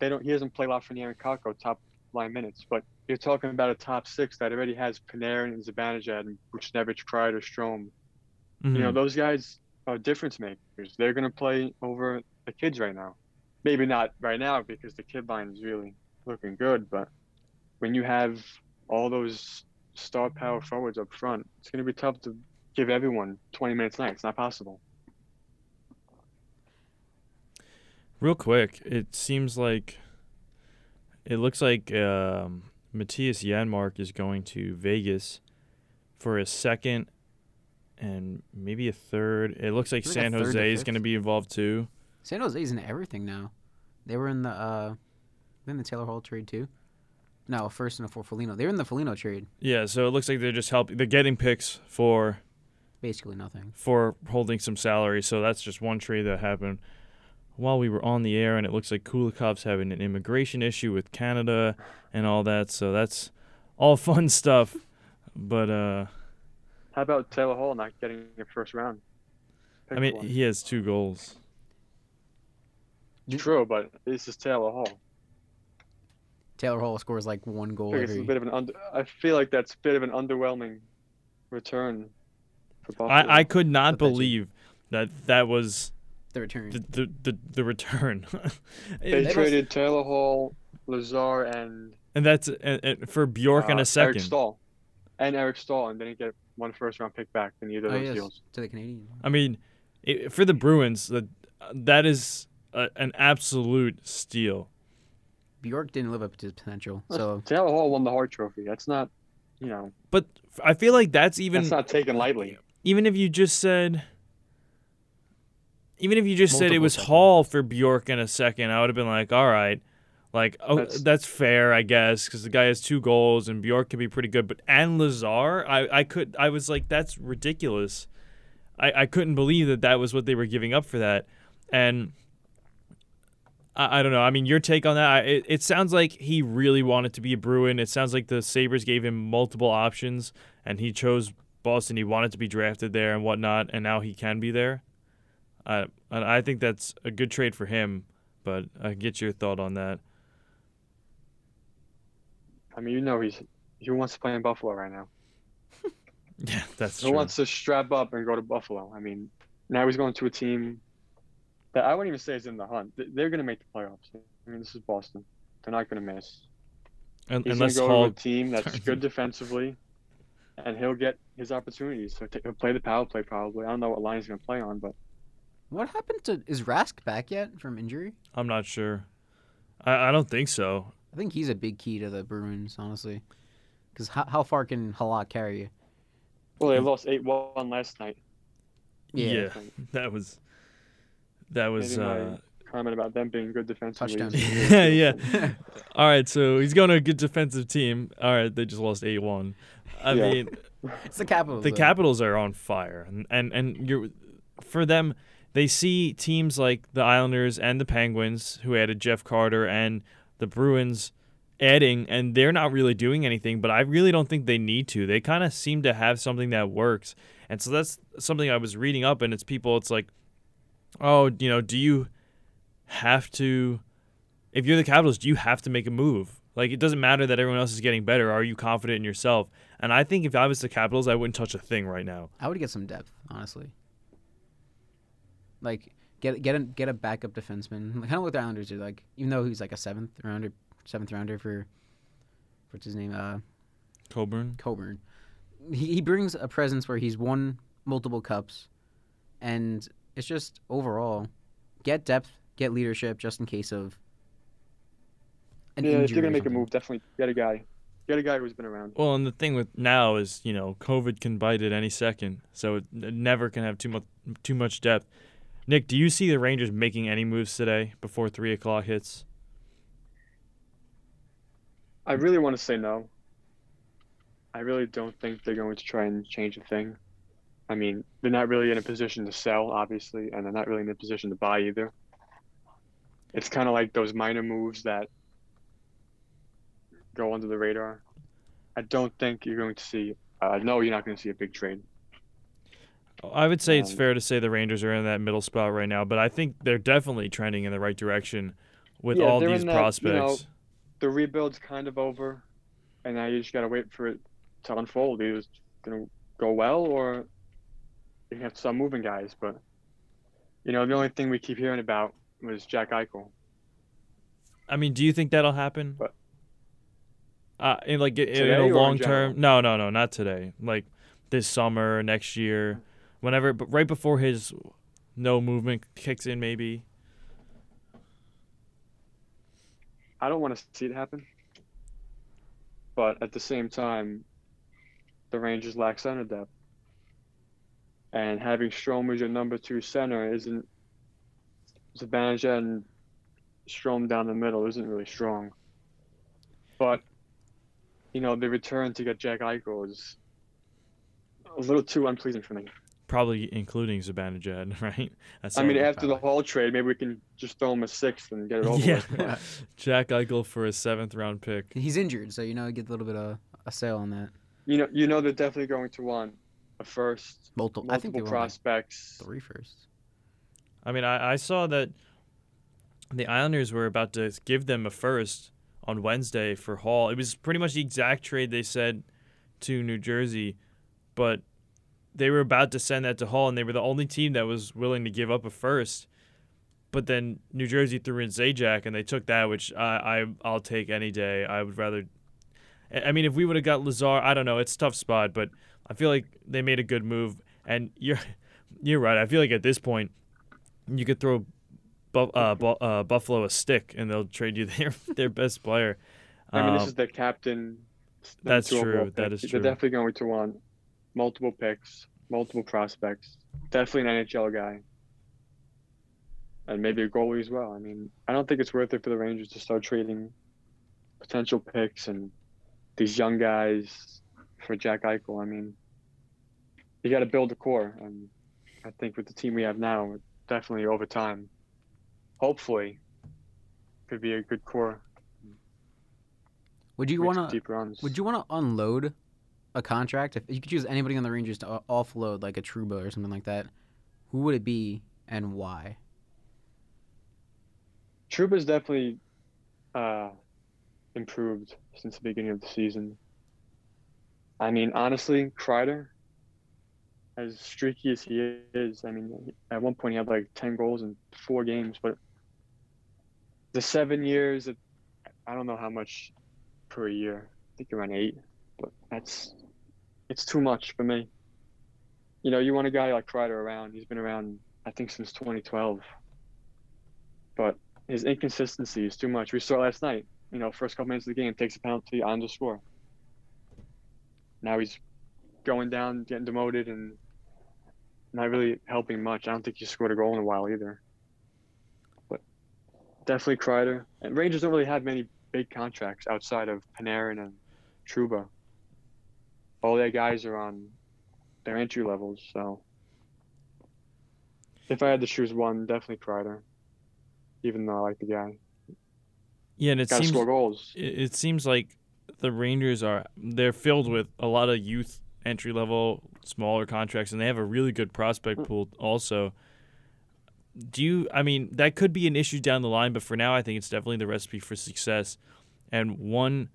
they don't. He doesn't play Lafreniere and Kakko top line minutes, but you're talking about a top six that already has Panarin and Zibanejad and Buchnevich, Kreider, Strome. You know Mhm. those guys are difference makers. They're gonna play over the kids right now. Maybe not right now because the kid line is really looking good, but when you have all those star power forwards up front, it's gonna be tough to give everyone 20 minutes a night. It's not possible. Real quick, it seems like it looks like um, Mattias Janmark is going to Vegas for a second and maybe a third. It looks like San Jose is going to be involved too. San Jose's in everything now. They were in the uh in the Taylor Hall trade too. No, first and a for Foligno. They were in the Foligno trade. Yeah, so it looks like they're just helping. They're getting picks for Basically nothing. for holding some salary. So that's just one trade that happened while we were on the air, and it looks like Kulikov's having an immigration issue with Canada and all that. So that's all (laughs) fun stuff. But uh, How about Taylor Hall not getting a first round? I mean, one? he has two goals. True, but this is Taylor Hall. Taylor Hall scores like one goal figure it's a every. bit of an under, I feel like that's a bit of an underwhelming return for I, I could not But that's it. believe that that was The return. the the, the, the return. (laughs) they, It- must- traded Taylor Hall, Lazar, and and that's and, and for Bjork in uh, a second. Eric Staal, and Eric Staal, and didn't get one first round pick back in either of oh, those yes, deals. to the Canadian. I mean, it, for the Bruins, that that is a, an absolute steal. Bjork didn't live up to his potential. So Taylor Hall won the Hart Trophy. That's not, you know, But I feel like that's even that's not taken lightly. even if you just said even if you just said it was seconds. Hall for Bjork in a second, I would have been like, all right, like oh, that's, That's- fair, I guess, because the guy has two goals and Bjork can be pretty good. But and Lazar, I, I could I was like, that's ridiculous. I, I couldn't believe that that was what they were giving up for that, and. I, I don't know. I mean, your take on that? I, it, it sounds like he really wanted to be a Bruin. It sounds like the Sabres gave him multiple options, and he chose Boston. He wanted to be drafted there and whatnot, and now he can be there. I I think that's a good trade for him, but I get your thought on that. I mean, you know, he's he wants to play in Buffalo right now. (laughs) Yeah, that's (laughs) Who true. wants to strap up and go to Buffalo? I mean, now he's going to a team that I wouldn't even say is in the hunt. They- They're going to make the playoffs. I mean, this is Boston. They're not going to miss. Un- He's going to go Hall, to a team that's (laughs) good defensively, and he'll get his opportunities. So he'll play the power play probably. I don't know what line he's going to play on, but what happened to is Rask back yet from injury? I'm not sure. I, I don't think so. I think he's a big key to the Bruins, honestly. Because how, how far can Halak carry you? Well, they lost eight one last night. Yeah, (laughs) that was that was Maybe uh, comment about them being good defensively. Touchdown. (laughs) yeah, yeah. (laughs) All right, so he's going to a good defensive team. All right, they just lost eight one. I Yeah. mean, It's the Capitals. the though. Capitals are on fire, and and and you're for them. They see teams like the Islanders and the Penguins, who added Jeff Carter, and the Bruins adding, and they're not really doing anything. But I really don't think they need to. They kind of seem to have something that works, and so that's something I was reading up, and it's people. It's like, oh, you know, do you have to? If you're the Capitals, do you have to make a move? Like it doesn't matter that everyone else is getting better. Are you confident in yourself? And I think if I was the Capitals, I wouldn't touch a thing right now. I would get some depth, honestly. Like get get a get a backup defenseman, (laughs) kind of what the Islanders do. Like even though he's like a seventh rounder, seventh rounder for what's his name, uh, Coburn. Coburn. He he brings a presence where he's won multiple cups, and it's just overall get depth, get leadership, just in case of. An yeah, if you're gonna make a move, definitely get a guy. Get a guy who's been around. Well, and the thing with now is, you know, COVID can bite at any second, so it it never can have too much too much depth. Nick, do you see the Rangers making any moves today before three o'clock hits? I really want to say no. I really don't think they're going to try and change a thing. I mean, they're not really in a position to sell, obviously, and they're not really in a position to buy either. It's kind of like those minor moves that go under the radar. I don't think you're going to see. Uh, no, you're not going to see a big trade. I would say it's Um, fair to say the Rangers are in that middle spot right now, but I think they're definitely trending in the right direction with Yeah, all these that, you prospects. know, The rebuild's kind of over, and now you just got to wait for it to unfold. Either it's going to go well or you have to start moving guys. But, you know, the only thing we keep hearing about was Jack Eichel. I mean, do you think that'll happen? What? Uh, in like in, in a long term? No, no, no, not today. Like this summer, next year, whenever, but right before his no movement kicks in, maybe. I don't want to see it happen. But at the same time, the Rangers lack center depth. And having Strome as your number two center isn't Zibanejad and Strome down the middle isn't really strong. But you know, the return to get Jack Eichel is a little too unpleasing for me. Probably including Zibanejad, (laughs) right? That's I mean, all- after the Hall trade, maybe we can just throw him a sixth and get it over yeah, with. (laughs) Jack Eichel for a seventh round pick. He's injured, so you know get a little bit of a sale on that. You know, you know they're definitely going to want a first, Multiple, I think they multiple like prospects. three firsts. I mean, I, I saw that the Islanders were about to give them a first on Wednesday for Hall. It was pretty much the exact trade they said to New Jersey, but they were about to send that to Hall, and they were the only team that was willing to give up a first. But then New Jersey threw in Zajac, and they took that, which I, I I'll take any day. I would rather. I mean, if we would have got Lazar, I don't know. It's a tough spot, but I feel like they made a good move. And you're (laughs) you're right. I feel like at this point, you could throw Bu- uh, Bu- uh, Buffalo a stick, and they'll trade you (laughs) their their best player. I mean, this Um, is their captain. that's true. That is true, that pick. is They're definitely going to want multiple picks, multiple prospects. Definitely an NHL guy. And maybe a goalie as well. I mean, I don't think it's worth it for the Rangers to start trading potential picks and these young guys for Jack Eichel. I mean, you got to build a core. And I think with the team we have now, definitely over time, hopefully, could be a good core. Would you want to? Would you want to unload a contract if you could choose anybody on the Rangers to offload, like a Trouba or something like that? Who would it be and why? Trouba's definitely uh, improved since the beginning of the season. I mean, honestly, Kreider, as streaky as he is, I mean, at one point he had like 10 goals in four games, but the seven years, it, I don't know how much per year. I think around eight, but that's it's too much for me. You know, you want a guy like Kreider around. He's been around, I think, since 2012. But his inconsistency is too much. We saw last night. You know, first couple minutes of the game, takes a penalty on the score. Now he's going down, getting demoted, and not really helping much. I don't think he scored a goal in a while either. But definitely Kreider. And Rangers don't really have many big contracts outside of Panarin and Trouba. All their guys are on their entry levels, so if I had to choose one, definitely Kreider. Even though I like the guy. Yeah, and it Gotta seems score goals. it, seems like the Rangers are they're filled with a lot of youth entry level smaller contracts and they have a really good prospect Mm. pool also. Do you I mean that could be an issue down the line but for now I think it's definitely the recipe for success. And one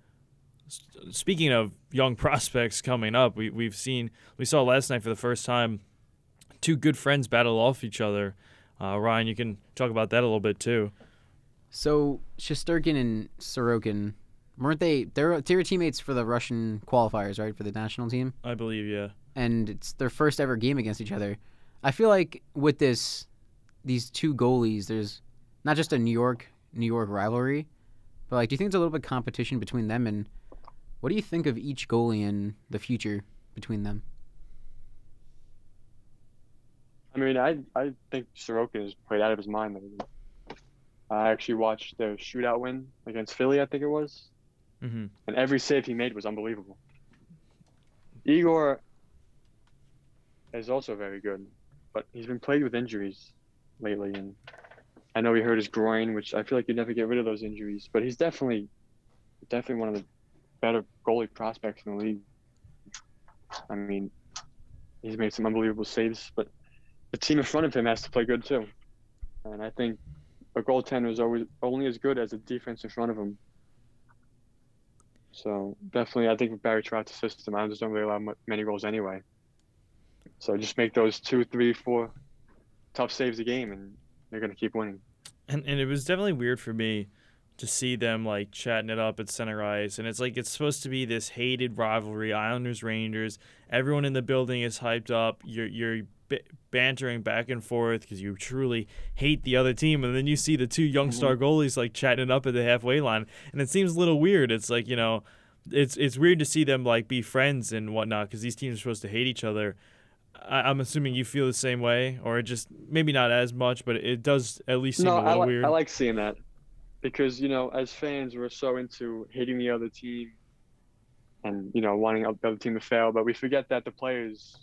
speaking of young (laughs) prospects coming up, we we've seen we saw last night for the first time two good friends battle off each other. Uh, Ryan, you can talk about that a little bit too. So Shesterkin and Sorokin, weren't they? They're they were teammates for the Russian qualifiers, right, for the national team, I believe, yeah. and it's their first ever game against each other. I feel like with this, these two goalies, there's not just a New York New York rivalry, but like, do you think there's a little bit of competition between them? And what do you think of each goalie in the future between them? I mean, I I think Sorokin has played out of his mind. lately. I actually watched their shootout win against Philly, I think it was, hmm and every save he made was unbelievable. Igor is also very good, but he's been plagued with injuries lately, and I know he hurt his groin, which I feel like you never get rid of those injuries. But he's definitely, definitely one of the better goalie prospects in the league. I mean, he's made some unbelievable saves, but the team in front of him has to play good too. And I think a goaltender is always only as good as the defense in front of him. So definitely, I think with Barry Trotz's system, Islanders don't really allow many goals anyway. So just make those two, three, four tough saves a game, and they're gonna keep winning. And and it was definitely weird for me to see them like chatting it up at center ice, and it's like it's supposed to be this hated rivalry, Islanders Rangers. Everyone in the building is hyped up. You're you're b- bantering back and forth because you truly hate the other team, and then you see the two young star mm-hmm. goalies like chatting it up at the halfway line, and it seems a little weird. It's like you know. It's it's weird to see them like be friends and whatnot because these teams are supposed to hate each other. I, I'm assuming you feel the same way, or just maybe not as much, but it does at least seem no, a I, little li- weird. I like seeing that because you know, as fans, we're so into hating the other team and you know wanting the other team to fail, but we forget that the players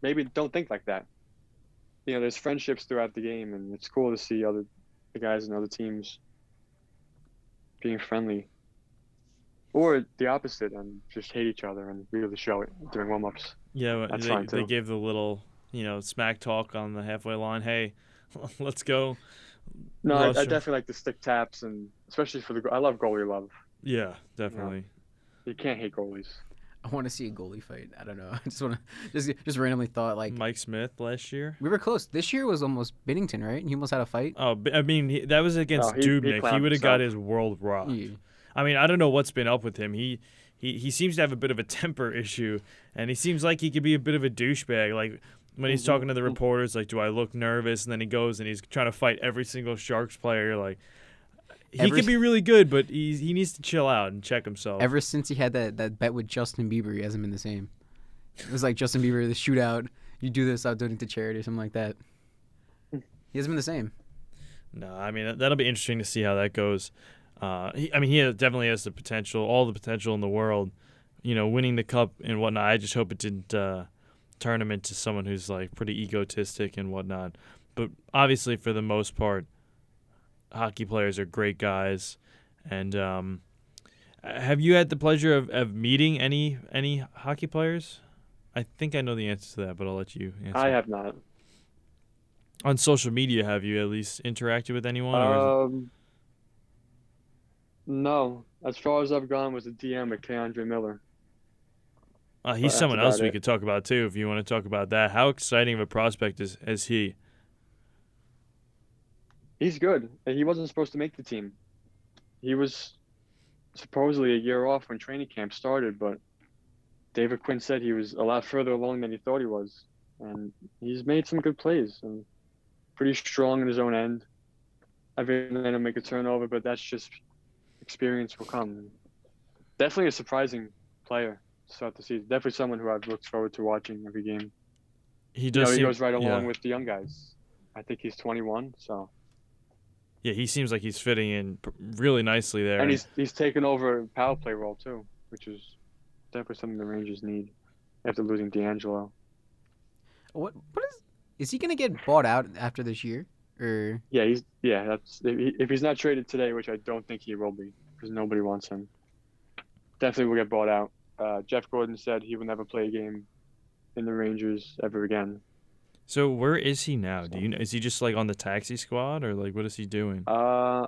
maybe don't think like that. You know, there's friendships throughout the game, and it's cool to see other the guys in other teams being friendly, or the opposite, and just hate each other and really show it during warm-ups. Yeah, That's they, fine, they gave the little, you know, smack talk on the halfway line. Hey, (laughs) let's go. No, I, I definitely like the stick taps, and especially for the go- I love goalie love. Yeah, definitely. You can't hate goalies. I want to see a goalie fight. I don't know. (laughs) I just want to just just randomly thought like Mike Smith last year. we were close. This year was almost Binnington, right? And He almost had a fight. Oh, b- I mean, he, that was against No, he- he Dubnyk. He, clowned would have got his world rocked. Yeah. I mean, I don't know what's been up with him. He, he he seems to have a bit of a temper (laughs) issue, and he seems like he could be a bit of a douchebag. Like when he's talking to the reporters, like, "Do I look nervous?" And then he goes and he's trying to fight every single Sharks player. Like, he Ever could be really good, but he he needs to chill out and check himself. Ever since he had that, that bet with Justin Bieber, he hasn't been the same. It was like Justin Bieber, the shootout. You do this, I'll donate to charity or something like that. He hasn't been the same. No, I mean that- that'll be interesting to see how that goes. Uh, he, I mean, he has, definitely has the potential, all the potential in the world. You know, winning the cup and whatnot. I just hope it didn't uh, turn him into someone who's like pretty egotistic and whatnot. But obviously, for the most part, hockey players are great guys. And um, have you had the pleasure of, of meeting any any hockey players? I think I know the answer to that, but I'll let you answer. I have not. On social media, have you at least interacted with anyone? or is it- Um, no. As far as I've gone was a DM with K'Andre Miller. Uh, he's someone else we it. could talk about too if you want to talk about that. How exciting of a prospect is is he? He's good. and He wasn't supposed to make the team. He was supposedly a year off when training camp started, but David Quinn said he was a lot further along than he thought he was. And he's made some good plays and pretty strong in his own end. every night he'll make a turnover, but that's just experience will come. Definitely a surprising player to start the season. Definitely someone who I've looked forward to watching every game. He You does. know, he seem- goes right along yeah. with the young guys. I think he's 21, so Yeah, he seems like he's fitting in really nicely there. and he's he's taken over a power play role too, which is definitely something the Rangers need after losing DeAngelo. What what is is he gonna get bought out after this year? Or Yeah, he's yeah. That's if, he, if he's not traded today, which I don't think he will be, because nobody wants him. Definitely will get bought out. Uh, Jeff Gorton said he will never play a game in the Rangers ever again. so where is he now? Do you know? Is he just like on the taxi squad or like what is he doing? Uh,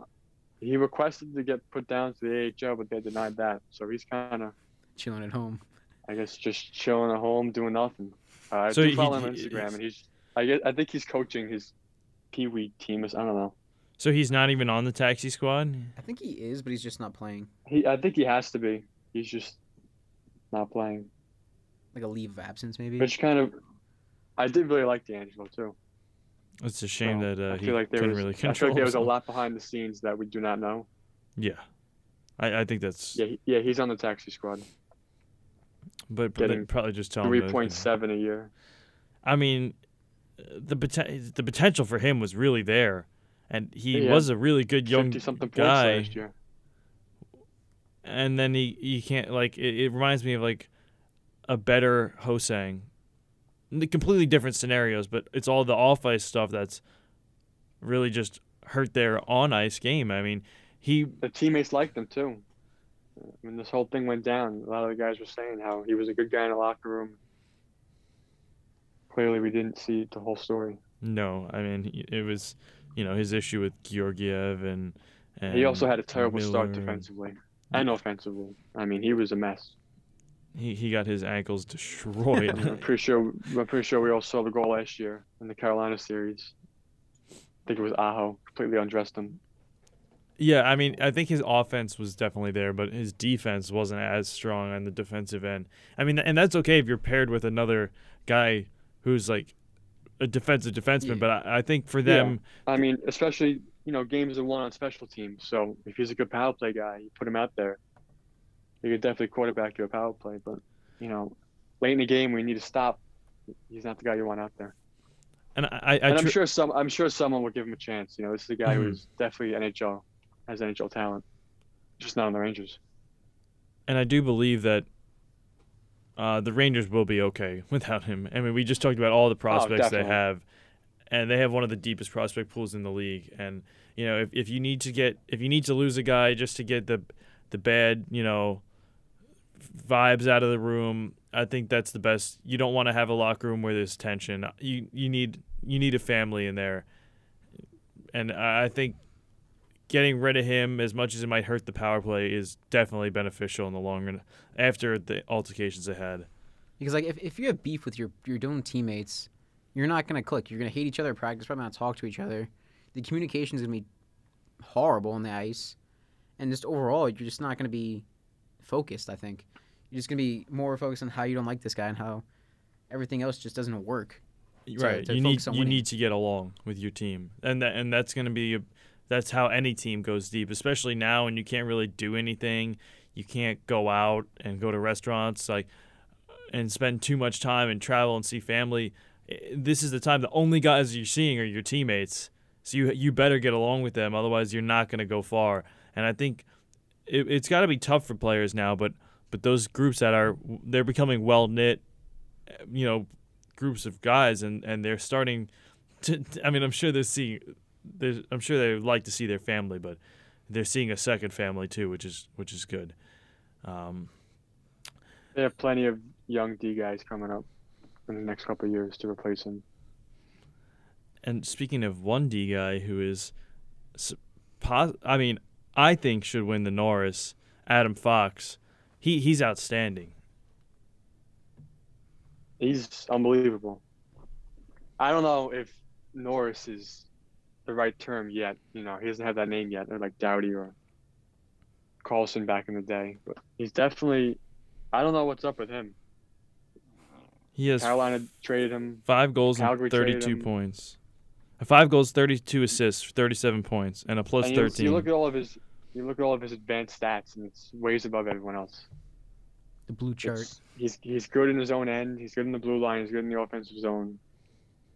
he requested to get put down to the AHL, but they denied that. So he's kind of, chilling at home? I guess, just chilling at home doing nothing. Uh, I So do he- follow him on Instagram, he's- and he's, I guess, I think he's coaching his Pee Wee team. or s- I don't know. So he's not even on the taxi squad. I think he is, but he's just not playing. He, I think he has to be. He's just not playing. Like a leave of absence, maybe. Which kind of, I did really like DeAngelo too. It's a shame So, that uh, I he feel like there couldn't was, really I feel like there was a lot behind the scenes that we do not know. Yeah, I, I think that's. Yeah, he, yeah, he's on the taxi squad. but but they getting probably just tell him. Three to, you know. a year. I mean, the poten- the potential for him was really there, and he Yeah. was a really good young Fifty something points guy. And then he he can't like it, it reminds me of like a better Ho-Sang. Completely different scenarios, but it's all the off ice stuff that's really just hurt their on ice game. I mean, he The teammates liked him too. I mean, this whole thing went down, a lot of the guys were saying how he was a good guy in the locker room. Clearly, we didn't see the whole story. no, I mean it was you know his issue with Georgiev and, and he also had a terrible start Miller. defensively and offensively. I mean, he was a mess. He he got his ankles destroyed. (laughs) I'm pretty sure. I'm pretty sure we all saw the goal last year in the Carolina series. I think it was Aho completely undressed him. Yeah, I mean, I think his offense was definitely there, but his defense wasn't as strong on the defensive end. I mean, and that's okay if you're paired with another guy who's like a defensive defenseman, Yeah. but I, I think for them, I mean, especially you know games are won on special teams. So if he's a good power play guy, you put him out there. You could definitely quarterback your power play, but you know, late in the game when you need to stop, he's not the guy you want out there. and I, I, I'm tr- sure some, I'm sure someone will give him a chance. You know, this is a guy Mhm. who's definitely NHL, has NHL talent, just not on the Rangers. and I do believe that uh, the Rangers will be okay (laughs) without him. I mean, we just talked about all the prospects they have, and they have one of the deepest prospect pools in the league. And you know, if, if you need to get if you need to lose a guy just to get the the bad you know vibes out of the room, I think that's the best. You don't want to have a locker room where there's tension. You you need you need a family in there, and I think getting rid of him, as much as it might hurt the power play, is definitely beneficial in the long run. After the altercations they had, Because like if, if you have beef with your your own teammates, you're not gonna click. You're gonna hate each other at practice, probably not talk to each other. The communication is gonna be horrible on the ice, and just overall, you're just not gonna be focused. I think you're just gonna be more focused on how you don't like this guy and how everything else just doesn't work. right? to you need you need to get along with your team, and that and that's going to be a, that's how any team goes deep, especially now when you can't really do anything. You can't go out and go to restaurants like and spend too much time and travel and see family. This is the time. The only guys you're seeing are your teammates, so you you better get along with them. Otherwise, you're not going to go far. And I think it, it's got to be tough for players now, but but those groups that are they're becoming well knit, you know, groups of guys, and and they're starting to. I mean, I'm sure they're seeing. There's, I'm sure they like to see their family, but they're seeing a second family too, which is which is good. Um, They have plenty of young D guys coming up in the next couple of years to replace him. and speaking of one D guy who is, pos- I mean, I think should win the Norris, Adam Fox. He he's outstanding. He's unbelievable. I don't know if Norris is the right term yet. You know, he doesn't have that name yet, or like Doughty or Carlson back in the day. But he's definitely. I don't know what's up with him. He has Carolina traded him. five goals Calgary and 32 points. Uh, five goals, 32 assists, 37 points, and a plus and you, 13. you look at all of his, you look at all of his advanced stats, and it's ways above everyone else. The blue chart. It's- he's he's good in his own end. He's good in the blue line. He's good in the offensive zone.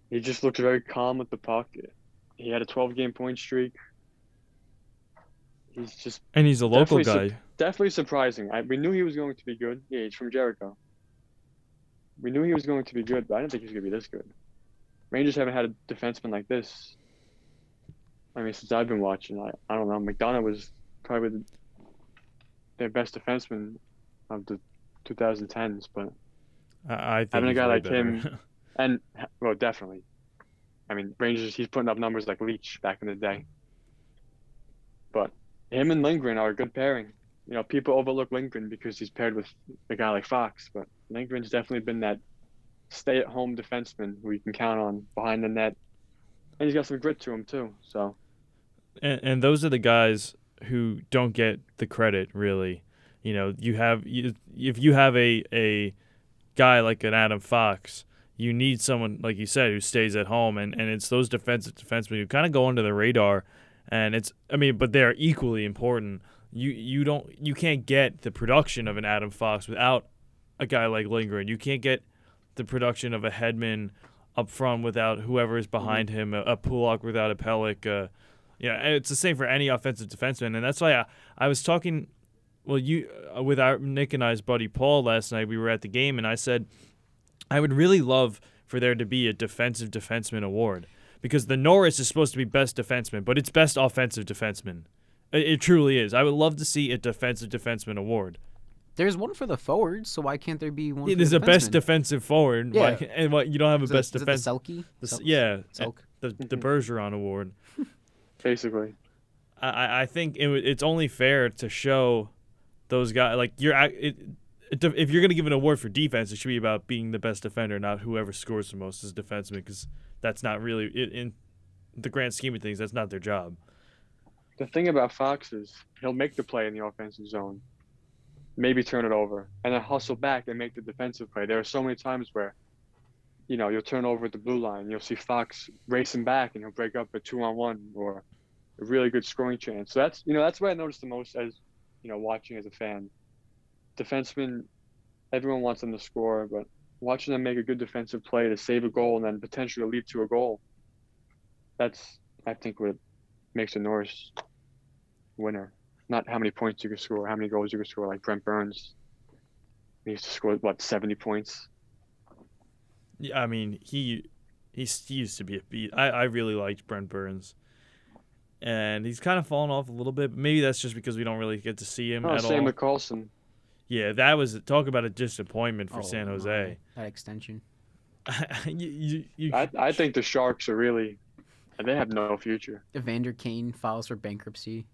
He just looks very calm with the puck. He had a 12 game point streak. He's just and he's a local Definitely guy. definitely surprising. I, we knew he was going to be good. Yeah, he's from Jericho. We knew he was going to be good, but I didn't think he was going to be this good. Rangers haven't had a defenseman like this. I mean, since I've been watching, I, I don't know. McDonagh was probably the, their best defenseman of the 2010s, but I, I think Having a guy like better. him- (laughs) and well, definitely. I mean, Rangers. He's putting up numbers like Leetch back in the day. But him and Lindgren are a good pairing. You know, people overlook Lindgren because he's paired with a guy like Fox, but Lindgren's definitely been that stay-at-home defenseman who you can count on behind the net, and he's got some grit to him too. So. And, and those are the guys who don't get the credit really. You know you have you, if you have a a guy like an adam fox you need someone like you said who stays at home. And, and it's those defensive defensemen who kind of go under the radar. And it's i mean but they're equally important you you don't you can't get the production of an adam fox without a guy like lindgren you can't get the production of a headman up front without whoever is behind him a, a Pulock without a Pelech uh, yeah, it's the same for any offensive defenseman, and that's why I, I was talking, well, you uh, with our Nick and I's buddy Paul last night. We were at the game, and I said, I would really love for there to be a defensive defenseman award because the Norris is supposed to be best defenseman, but it's best offensive defenseman. It, it truly is. I would love to see a defensive defenseman award. There's one for the forwards, so why can't there be one? It for is the a best defensive forward, Yeah. why- and what you don't have a Is it- best is it defense. The Selke. the s- yeah, Selk. the the Bergeron award. (laughs) basically, I- I, I think it, it's only fair to show those guys like you're it, it, if you're gonna give an award for defense, it should be about being the best defender, not whoever scores the most as a defenseman, because that's not really it, in the grand scheme of things. That's not their job. The thing about Fox is he'll make the play in the offensive zone, maybe turn it over, and then hustle back and make the defensive play. There are so many times where, you know, you'll turn over at the blue line, you'll see Fox racing back, and he'll break up a two-on-one or a really good scoring chance. So that's you know that's what I noticed the most as, you know, watching as a fan. Defensemen, everyone wants them to score, but watching them make a good defensive play to save a goal and then potentially lead to a goal, that's I think what makes a Norris winner. Not how many points you can score, how many goals you can score. Like Brent Burns, he used to score what seventy points. Yeah, I mean he he used to be a beat. I, I really liked Brent Burns, and he's kind of fallen off a little bit. But maybe that's just because we don't really get to see him Oh, at same all. with Carlson. yeah, that was talk about a disappointment for Oh, San my. Jose. That extension. (laughs) you, you, you, I I think the Sharks are really, they have no future. Evander Kane files for bankruptcy,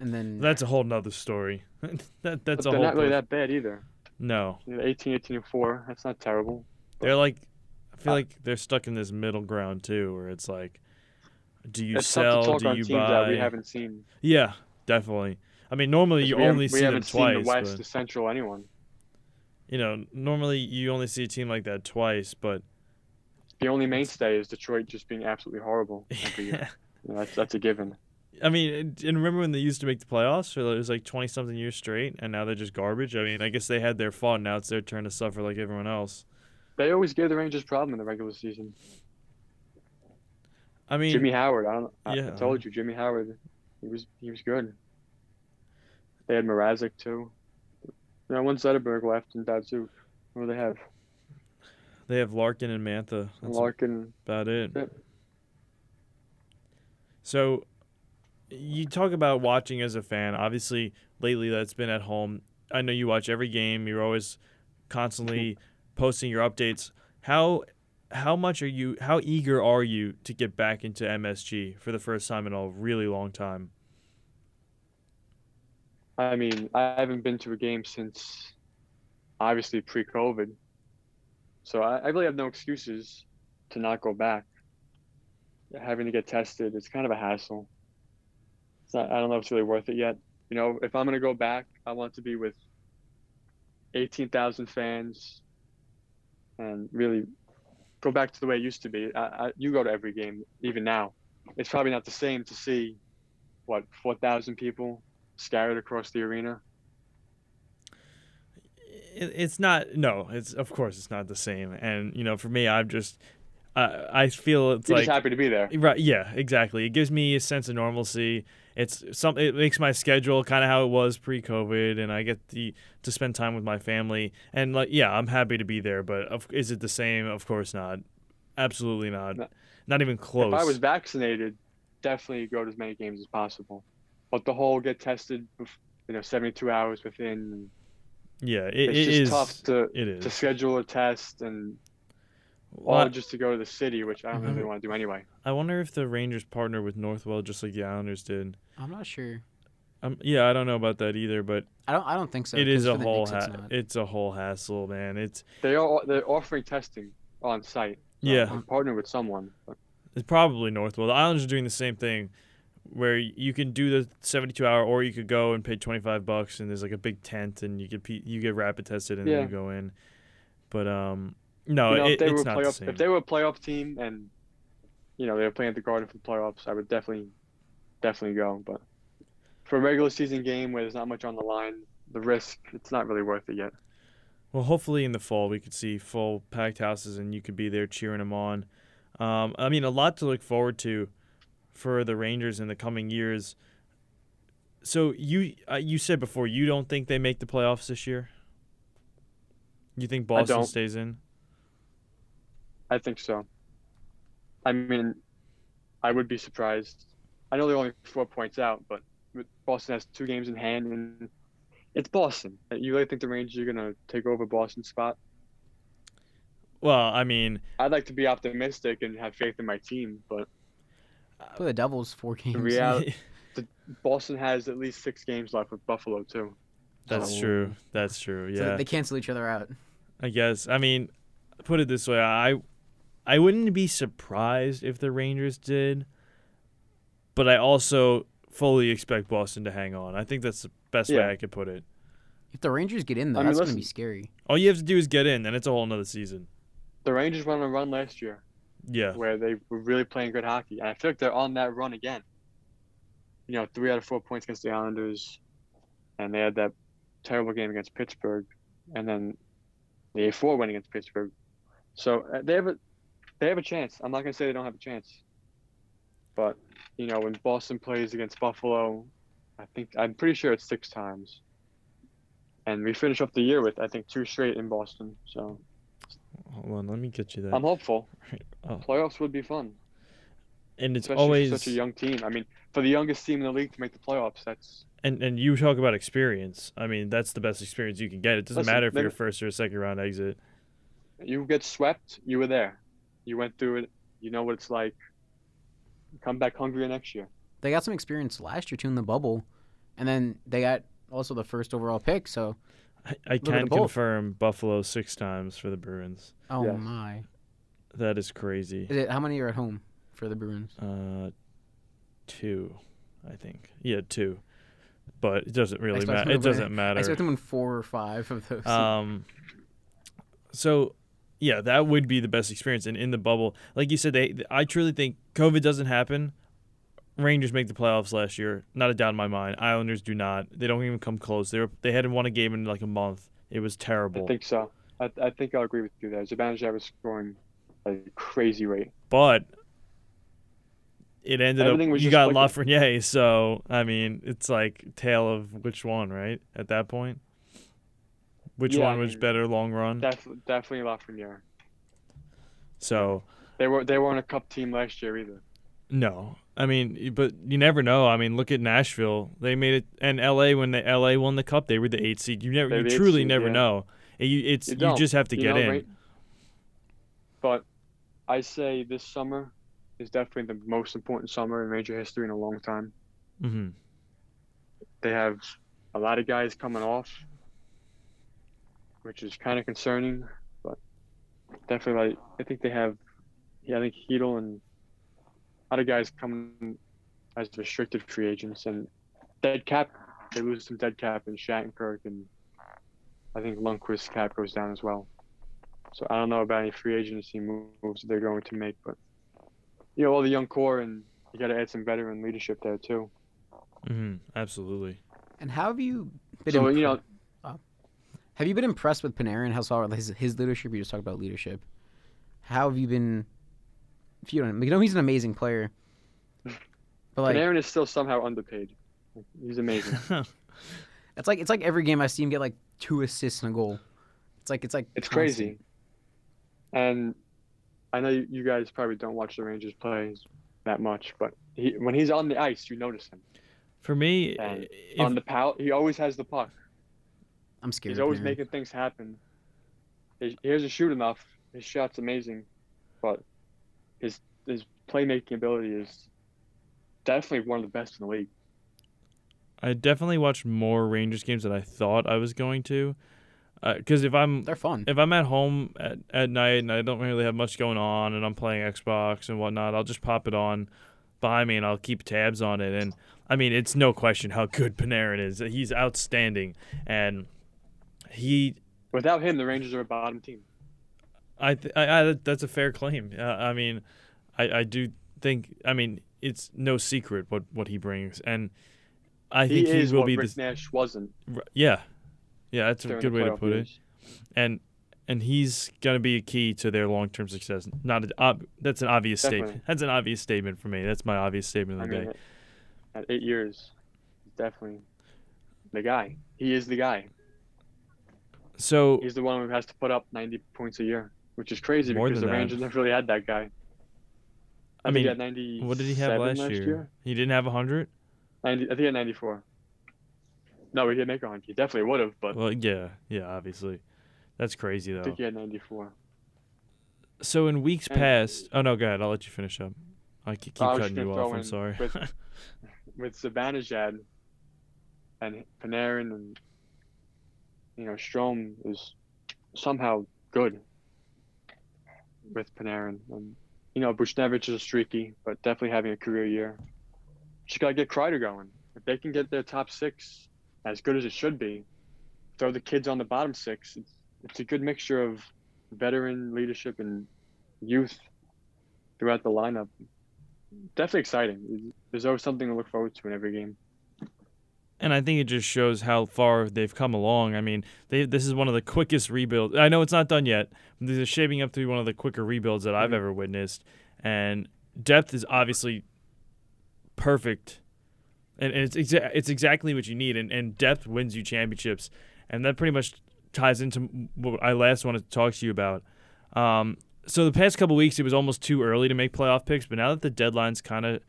and then That's a whole nother story. (laughs) that But that's a they're whole. not really that bad either. no, You 18, 18, and four. That's not terrible. they're like. I feel Uh, like they're stuck in this middle ground too, where it's like, do you it's sell? tough to talk Do on you teams that we buy? haven't seen. Yeah, definitely. I mean, normally you we haven't- only we see them haven't seen twice, the West, but the Central, anyone. you know, normally you only see a team like that twice. But The only mainstay is Detroit just being absolutely horrible (laughs) every year. You know, that's that's a given. I mean, and remember when they used to make the playoffs? For it was like twenty something years straight, and now they're just garbage. I mean, I guess they had their fun. Now it's their turn to suffer like everyone else. They always give the Rangers problem in the regular season. I mean, Jimmy Howard, I don't. I, yeah. I told you, Jimmy Howard, he was he was good. They had Mrazek too. You know, once Zetterberg left and Datsyuk, who do they have? They have Larkin and Mantha. That's Larkin. about it. Yep. So, you talk about watching as a fan. Obviously, lately that's been at home. I know you watch every game. You're always constantly mm-hmm. posting your updates. How how much are you? How eager are you to get back into MSG for the first time in a really long time? I mean, I haven't been to a game since obviously pre-COVID, so I, I really have no excuses to not go back. Having to get tested, it's kind of a hassle. Not, I don't know if it's really worth it yet. You know, if I'm gonna go back, I want to be with 18,000 fans, and really go back to the way it used to be. I, I, you go to every game, even now. It's probably not the same to see, what, 4,000 people scattered across the arena. It, it's not no it's of course it's not the same and you know for me i'm just uh, i feel it's You're like happy to be there. right yeah exactly it gives me a sense of normalcy it's some it makes my schedule kind of how it was pre-covid and i get the to spend time with my family and like yeah i'm happy to be there but of, is it the same of course not absolutely not No. not even close If I was vaccinated, definitely go to as many games as possible. But the whole get tested, you know, 72 hours within. Yeah it, It's it just is tough to it is to schedule a test and Well, all just to go to the city, which I don't really Mhm. want to do anyway. i wonder if the rangers partner with northwell just like the islanders did I'm not sure. um, yeah i don't know about that either but I don't. I don't think so. it is 'cause a whole Knicks, it's ha- not. it's a whole hassle man it's They are they're offering testing on site. Yeah. I'm partnered with someone. It's probably Northwell. The Islanders are doing the same thing, where you can do the 72 hour, or you could go and pay 25 bucks, and there's like a big tent, and you get you get rapid tested, and Yeah. then you go in. But um, no, you know, it, if they it's were a not the playoff, same. if they were a playoff team and you know they were playing at the Garden for the playoffs, I would definitely, definitely go. But for a regular season game where there's not much on the line, the risk it's not really worth it yet. Well, hopefully in the fall we could see full packed houses, and you could be there cheering them on. Um, I mean, a lot to look forward to for the Rangers in the coming years. So you uh, you said before you don't think they make the playoffs this year. You think Boston stays in? I think so. I mean, I would be surprised. I know they're only four points out, but Boston has two games in hand, and it's Boston. You really think the Rangers are gonna take over Boston's spot? Well, I mean, I'd like to be optimistic and have faith in my team, but For the Devils, four games. (laughs) the reality, Boston has at least six games left with Buffalo too. That's So- true. That's true. So Yeah. they cancel each other out. I guess. I mean, put it this way, I I wouldn't be surprised if the Rangers did, but I also fully expect Boston to hang on. I think that's the best way I could put it. If the Rangers get in, though, I mean, that's gonna be scary. All you have to do is get in, and it's a whole nother season. The Rangers went on a run last year Yeah. where they were really playing good hockey, and I feel like they're on that run again. You know, three out of four points against the Islanders, and they had that terrible game against Pittsburgh, and then the A4 win against Pittsburgh. So uh, they have a they have a chance. I'm not gonna say they don't have a chance, but you know when Boston plays against Buffalo, I think I'm pretty sure it's six times, and we finish up the year with I think two straight in Boston. So Hold on, let me get you that. I'm hopeful. (laughs) Oh. Playoffs would be fun. and it's especially always for such a young team. I mean, for the youngest team in the league to make the playoffs, that's and and you talk about experience. I mean, that's the best experience you can get. It doesn't Listen, matter if let you're me- first or a second round exit. you get swept, you were there, you went through it, you know what it's like. Come back hungrier next year. They got some experience last year too in the bubble, and then they got also the first overall pick. So, I, I bit can both. confirm Buffalo six times for the Bruins. oh Yes. my, That is crazy. is it how many are at home for the Bruins? Uh, two, I think. Yeah, two. But it doesn't really expect matter. them It to win- doesn't matter. I matter. expect them to win four or five of those. Um, so yeah, that would be the best experience. And in the bubble, like you said, they I truly think COVID doesn't happen. Rangers make the playoffs last year. Not a doubt in my mind. Islanders do not. They don't even come close. They were they hadn't won a game in like a month. It was terrible. I think so. I, I think I'll agree with you there. Zibanejad was scoring at a crazy rate. but it ended Everything up you got clicking. Lafreniere, so I mean it's like tale of which one, right? At that point, which Yeah, one was mean, better long run? Def, definitely Lafreniere. so They were they weren't a cup team last year either. no, I mean, but you never know. I mean, look at Nashville; they made it, and L.A. when the L.A. won the cup, they were the eight seed. You never, They're you truly seed, never yeah. know. You, it's You you, just have to get know, in. right? But I say this summer is definitely the most important summer in major history in a long time. hmm They have a lot of guys coming off, which is kind of concerning, but definitely like I think they have, yeah, I think Heedle and a lot of guys coming as restricted free agents and dead cap. They lose some dead cap in Shattenkirk and I think Lundqvist's cap goes down as well. So I don't know about any free agency moves they're going to make, but you know, all the young core and you got to add some veteran leadership there too. Mm-hmm, Absolutely. And how have you been? So impre- you know, have you been impressed with Panarin? How saw his his leadership? You just talked about leadership. How have you been? If you don't, you know, he's an amazing player. But like, Panarin is still somehow underpaid. He's amazing. (laughs) it's like it's like every game I see him get like two assists and a goal. It's like it's like It's constant. crazy. And I know you you guys probably don't watch the Rangers play that much, but he, when he's on the ice, you notice him. For me, if, on the pow, he always has the puck. I'm scared. He's always Panarin. making things happen. He, he doesn't shoot enough. His shot's amazing, but his his playmaking ability is definitely one of the best in the league. I definitely watched more Rangers games than I thought I was going to. Uh, because if I'm They're fun. if I'm at home at, at night and I don't really have much going on and I'm playing Xbox and whatnot, I'll just pop it on behind me and I'll keep tabs on it. And I mean, it's no question how good Panarin is. He's outstanding, and he. Without him, the Rangers are a bottom team. I, th- I, I that's a fair claim. Uh, I mean, I, I do think. I mean, it's no secret what, what he brings, and I He think he, will what be Rick the Nash wasn't. yeah, yeah. That's a good way to put it. and and he's gonna be a key to their long term success. Not a, ob- that's an obvious Definitely. statement. That's an obvious statement for me. That's my obvious statement of the mean, day. at, eight years, he's definitely the guy. He is the guy. So He's the one who has to put up 90 points a year, which is crazy More because the that. Rangers never really had that guy. I think mean, he 90. what did he have last, year? He didn't have hundred. 90, I think he had 94. No, he didn't make 100. He definitely would have, but Well, yeah, yeah, obviously. That's crazy though. I think he had 94. So in weeks And- past, oh no, go ahead. I'll let you finish up. I keep, keep I cutting you off. I'm sorry. with- (laughs) With Zibanejad and Panarin and you know Strome is somehow good with Panarin and you know Buchnevich is streaky, but definitely having a career year. Just gotta get Kreider going. If they can get their top six as good as it should be, throw the kids on the bottom six. It's, it's a good mixture of veteran leadership and youth throughout the lineup. Definitely exciting. There's always something to look forward to in every game. And I think it just shows how far they've come along. I mean, they this is one of the quickest rebuilds. I know it's not done yet. But this is shaping up to be one of the quicker rebuilds that I've Mhm. ever witnessed, and depth is obviously perfect, and, and it's exa- it's exactly what you need. And, and depth wins you championships, and that pretty much ties into what I last wanted to talk to you about. Um, so the past couple weeks, it was almost too early to make playoff picks, but now that the deadline's kind of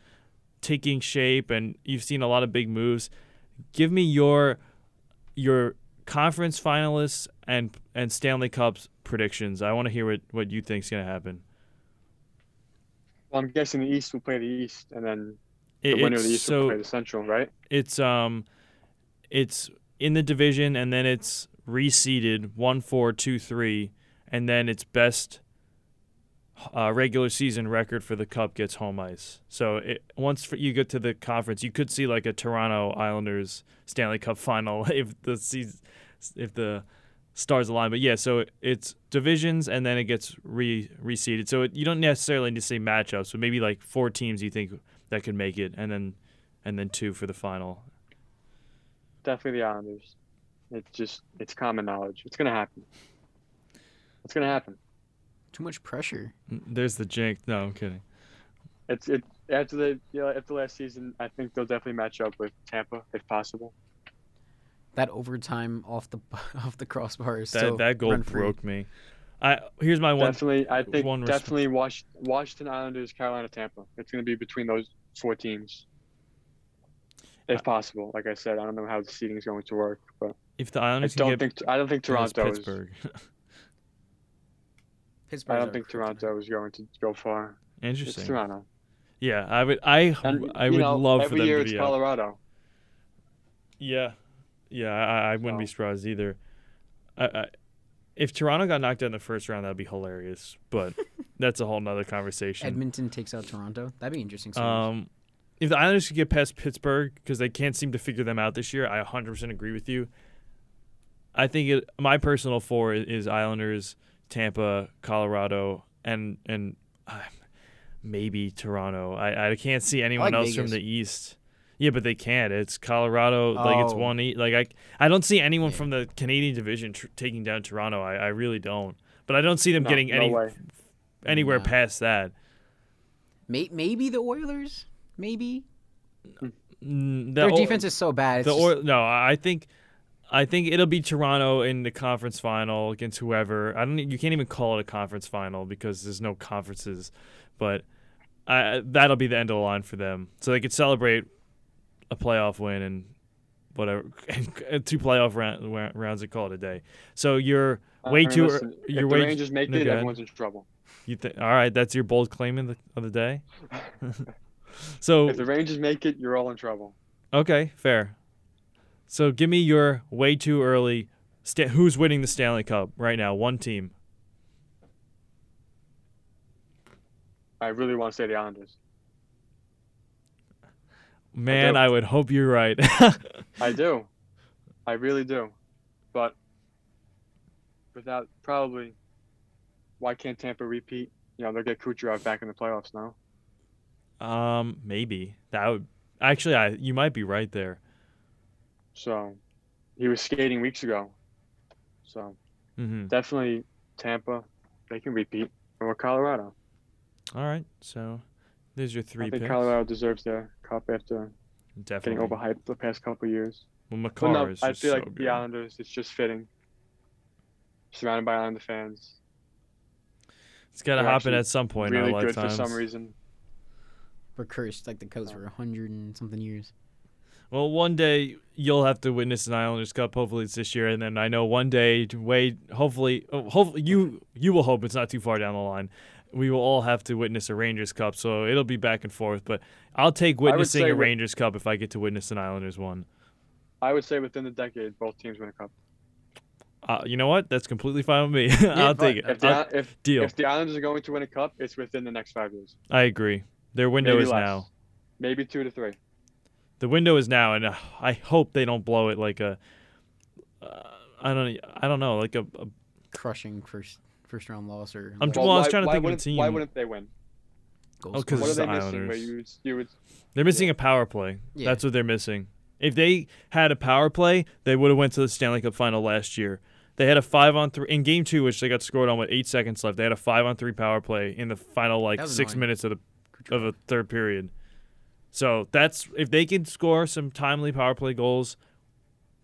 taking shape and you've seen a lot of big moves, give me your your conference finalists and and Stanley Cups predictions. I want to hear what what you think's gonna happen. Well, I'm guessing the East will play the East, and then the It- winner of the East will play the Central, right? it's um it's in the division and then it's reseeded one four two three and then it's best uh, regular season record for the cup gets home ice so it, once for, you get to the conference you could see like a toronto islanders stanley cup final (laughs) if the season, if the stars align but yeah so it's divisions and then it gets re reseeded so it, you don't necessarily need to say matchups but maybe like four teams you think that could make it and then and then two for the final Definitely the Islanders. It's just it's common knowledge. It's gonna happen. It's gonna happen. Too much pressure. There's the jinx. No, I'm kidding. It's it after the yeah after last season. I think they'll definitely match up with Tampa if possible. That overtime off the (laughs) off the crossbar is That so that goal broke me. I here's my one. definitely, I think one definitely Wash, Washington Islanders, Carolina, Tampa. It's gonna be between those four teams, if possible. Like I said, I don't know how the seating is going to work, but If the I Islanders can don't get think I don't think past Toronto is. (laughs) Pittsburgh, I don't think. Toronto is going to go far. It's interesting. Toronto. Yeah, I would. I And, I you would know, love for every them year to it's be out. Colorado. Yeah, yeah. I, I wouldn't be surprised either. I, I, if Toronto got knocked out in the first round, that'd be hilarious. But (laughs) that's a whole nother conversation. Edmonton takes out Toronto. That'd be interesting. series. Um, if the Islanders could get past Pittsburgh because they can't seem to figure them out this year, I 100% agree with you. I think it, my personal four is Islanders, Tampa, Colorado, and and uh, maybe Toronto. I I can't see anyone like else from the East. Yeah, but they can't. It's Colorado. Like it's Oh. one. E- like I I don't see anyone Yeah. from the Canadian division tr- taking down Toronto. I I really don't. But I don't see them No, getting no any way. anywhere No. past that. May- maybe the Oilers. Maybe the their O- defense is so bad. It's the just- or no, I think I think it'll be Toronto in the conference final against whoever. I don't. You can't even call it a conference final because there's no conferences, but I, that'll be the end of the line for them. So they could celebrate a playoff win and whatever, (laughs) and two playoff round, rounds and call it a day. So you're I way too. listen, you're if way the Rangers make no, it, everyone's in trouble. You think? All right, that's your bold claim of the of the day. (laughs) (laughs) so If the Rangers make it, you're all in trouble. Okay, fair. So give me your way too early. Sta- who's winning the Stanley Cup right now? One team. I really want to say the Islanders. Man, do. I would hope you're right. (laughs) I do. I really do. But without probably, why can't Tampa repeat? You know, they'll get Kucherov back in the playoffs now. um, maybe that would actually. I you might be right there. So he was skating weeks ago. So hmm definitely Tampa, they can repeat. Or Colorado. All right, so there's your three I think picks. Colorado deserves their cup after getting Definitely. overhyped the past couple of years. Well, But Makar no, is I just feel so like good. the Islanders, it's just fitting. Surrounded by Islander fans. It's got to they're happen at some point in really our good for some reason. we're cursed like the Coats for a hundred and something years. Well, one day you'll have to witness an Islanders Cup. Hopefully, it's this year, and then I know one day, wait. Hopefully, oh, hopefully you you will hope it's not too far down the line. We will all have to witness a Rangers Cup, so it'll be back and forth. But I'll take witnessing a Rangers Cup if I get to witness an Islanders one. I would say within the decade, both teams win a cup. Uh, you know what? That's completely fine with me. (laughs) I'll take it. If the, if, deal. if the Islanders are going to win a cup, it's within the next five years. I agree. Their window Maybe is less. now. Maybe two to three. The window is now, and uh, I hope they don't blow it like a. Uh, I don't. I don't know, like a, a Crushing first first round loss or I'm like Well, I was why, trying to think of a wouldn't, Why wouldn't they win? goal Oh, 'cause What are the Islanders. You would, you would, they're missing a power play. Yeah. That's what they're missing. If they had a power play, they would have went to the Stanley Cup final last year. They had a five on three in game two, which they got scored on with eight seconds left. They had a five on three power play in the final like six annoying. minutes of the of the third period. So that's if they can score some timely power play goals,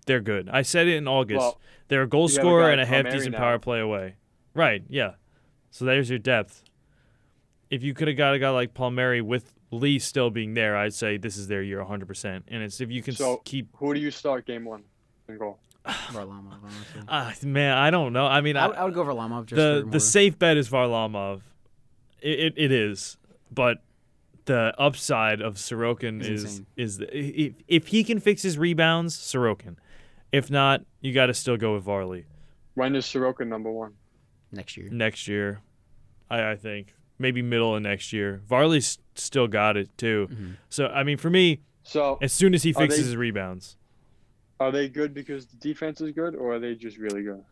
they're good. I said it in August. Well, they're a goal you have a scorer and a in half decent now. power play away. Right, yeah. So there's your depth. If you could have got a guy like Palmieri with Lee still being there, I'd say this is their year 100%. And it's if you can s- So- keep who do you start game one in goal? Varlamov. (sighs) Honestly. Ah, man, I don't know. I mean, I, I, would- I would go Varlamov just the for more. the safe bet is Varlamov. It, it, it is, but the upside of Sorokin It's is insane. is the, if, if he can fix his rebounds, Sorokin. If not, you got to still go with Varley When is Soroka number one? next year. next year. I I think maybe middle of next year. Varley's still got it too. Mhm. So I mean, for me, So as soon as he fixes they- his rebounds, are they good because the defense is good, or are they just really good?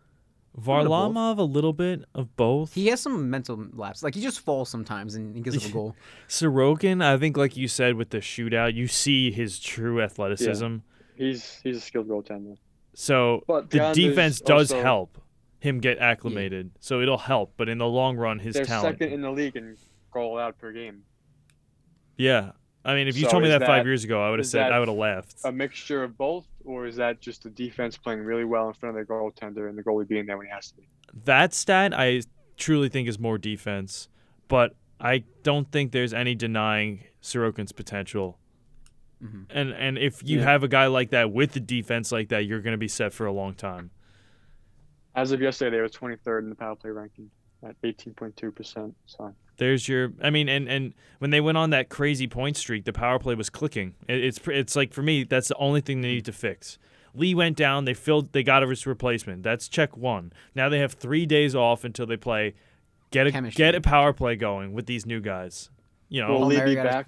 Both. Varlamov a little bit of both. He has some mental lapse. Like he just falls sometimes and he gives up a (laughs) goal. Sorokin, I think, like you said with the shootout, you see his true athleticism. He's he's a skilled goaltender. So But the the defense does also- help him get acclimated. So it'll help, but in the long run, his They're talent. second in the league in goal out per game. yeah, I mean, if you So told me is that, five years ago, I would have said I would have laughed. A mixture of both, or is that just the defense playing really well in front of their goaltender and the goalie being there when he has to be? that stat, I truly think is more defense, but I don't think there's any denying Sorokin's potential. Mhm. And and if you Yeah. have a guy like that with the defense like that, you're going to be set for a long time. As of yesterday, they were 23rd in the power play ranking at 18.2%. So There's your. I mean, and and when they went on that crazy point streak, the power play was clicking. It, it's it's like for me, that's the only thing they need to fix. Lee went down. They filled. They got his replacement. That's check one. Now they have three days off until they play. Get a Chemistry. get a power play going with these new guys. You know, Will Lee be back?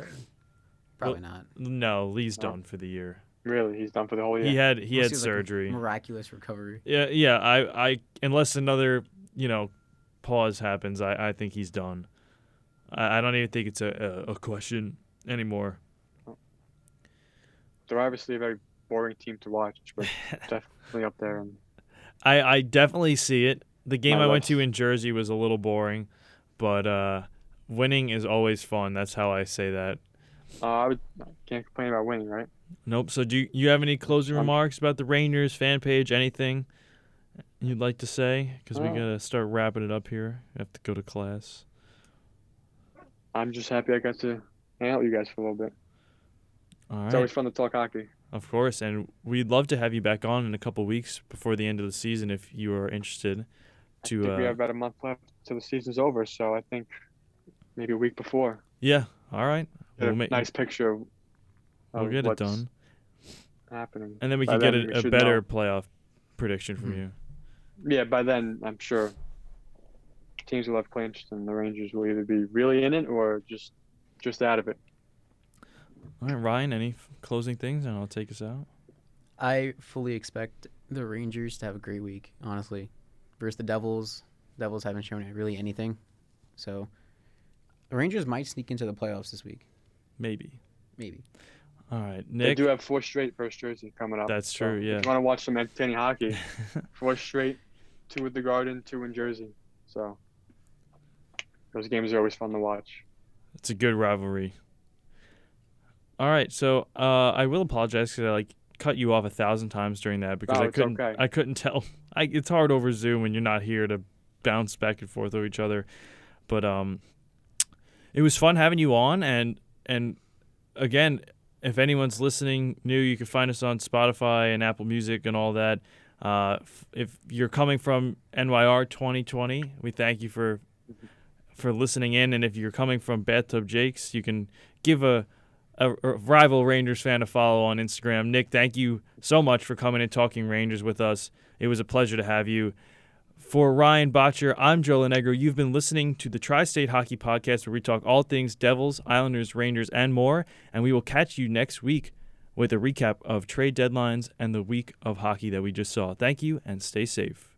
Probably not. no, Lee's No. done for the year. Really, he's done for the whole year. He had he Unless had was, like, a surgery. miraculous recovery. Yeah, yeah. I I unless another you know pause happens, I, I think he's done. I, I don't even think it's a, a, a question anymore. They're obviously a very boring team to watch, but (laughs) definitely up there. And I, I definitely see it. The game My I went to in Jersey was a little boring, but uh, winning is always fun. That's how I say that. uh, I would can't complain about winning, right? Nope. So do you, you have any closing Um, remarks about the Rangers fan page? Anything you'd like to say? Because we Uh, gotta start wrapping it up here. I have to go to class. I'm just happy I got to hang out with you guys for a little bit. All It's always fun to talk hockey. Of course, and we'd love to have you back on in a couple weeks before the end of the season if you are interested. I To think we uh, have about a month left till the season's over, so I think maybe a week before. yeah, all right. Get We'll a make, nice picture of, we'll get it done, happening. and then we By can get then we a, a better know. playoff prediction from Mhm. you. Yeah, by then I'm sure teams will have clinched, and the Rangers will either be really in it or just just out of it. All right, Ryan. Any f- closing things, and I'll take us out. I fully expect the Rangers to have a great week, honestly. Versus the Devils. Devils haven't shown really anything. So the Rangers might sneak into the playoffs this week. Maybe. Maybe. All right, Nick. They do have four straight first jersey coming up. That's so true, yeah. If you want to watch some entertaining hockey, (laughs) four straight, two at the Garden, two in Jersey. So those games are always fun to watch. It's a good rivalry. All right, so uh, I will apologize because I like cut you off a thousand times during that because No, I couldn't. okay. I couldn't (laughs) tell. I, it's hard over Zoom when you're not here to bounce back and forth with each other. But um, it was fun having you on, and and again, if anyone's listening new, you can find us on Spotify and Apple Music and all that. Uh, if you're coming from NYR 2020, we thank you for (laughs) for listening in, and if you're coming from Bathtub Jakes, you can give a, a, a rival Rangers fan a follow on Instagram. Nick, thank you so much for coming and talking Rangers with us. It was a pleasure to have you. For Ryan Botcher, I'm Joe Lenegro. You've been listening to the Tri State Hockey Podcast, where we talk all things Devils, Islanders, Rangers, and more. And we will catch you next week with a recap of trade deadlines and the week of hockey that we just saw. Thank you and stay safe.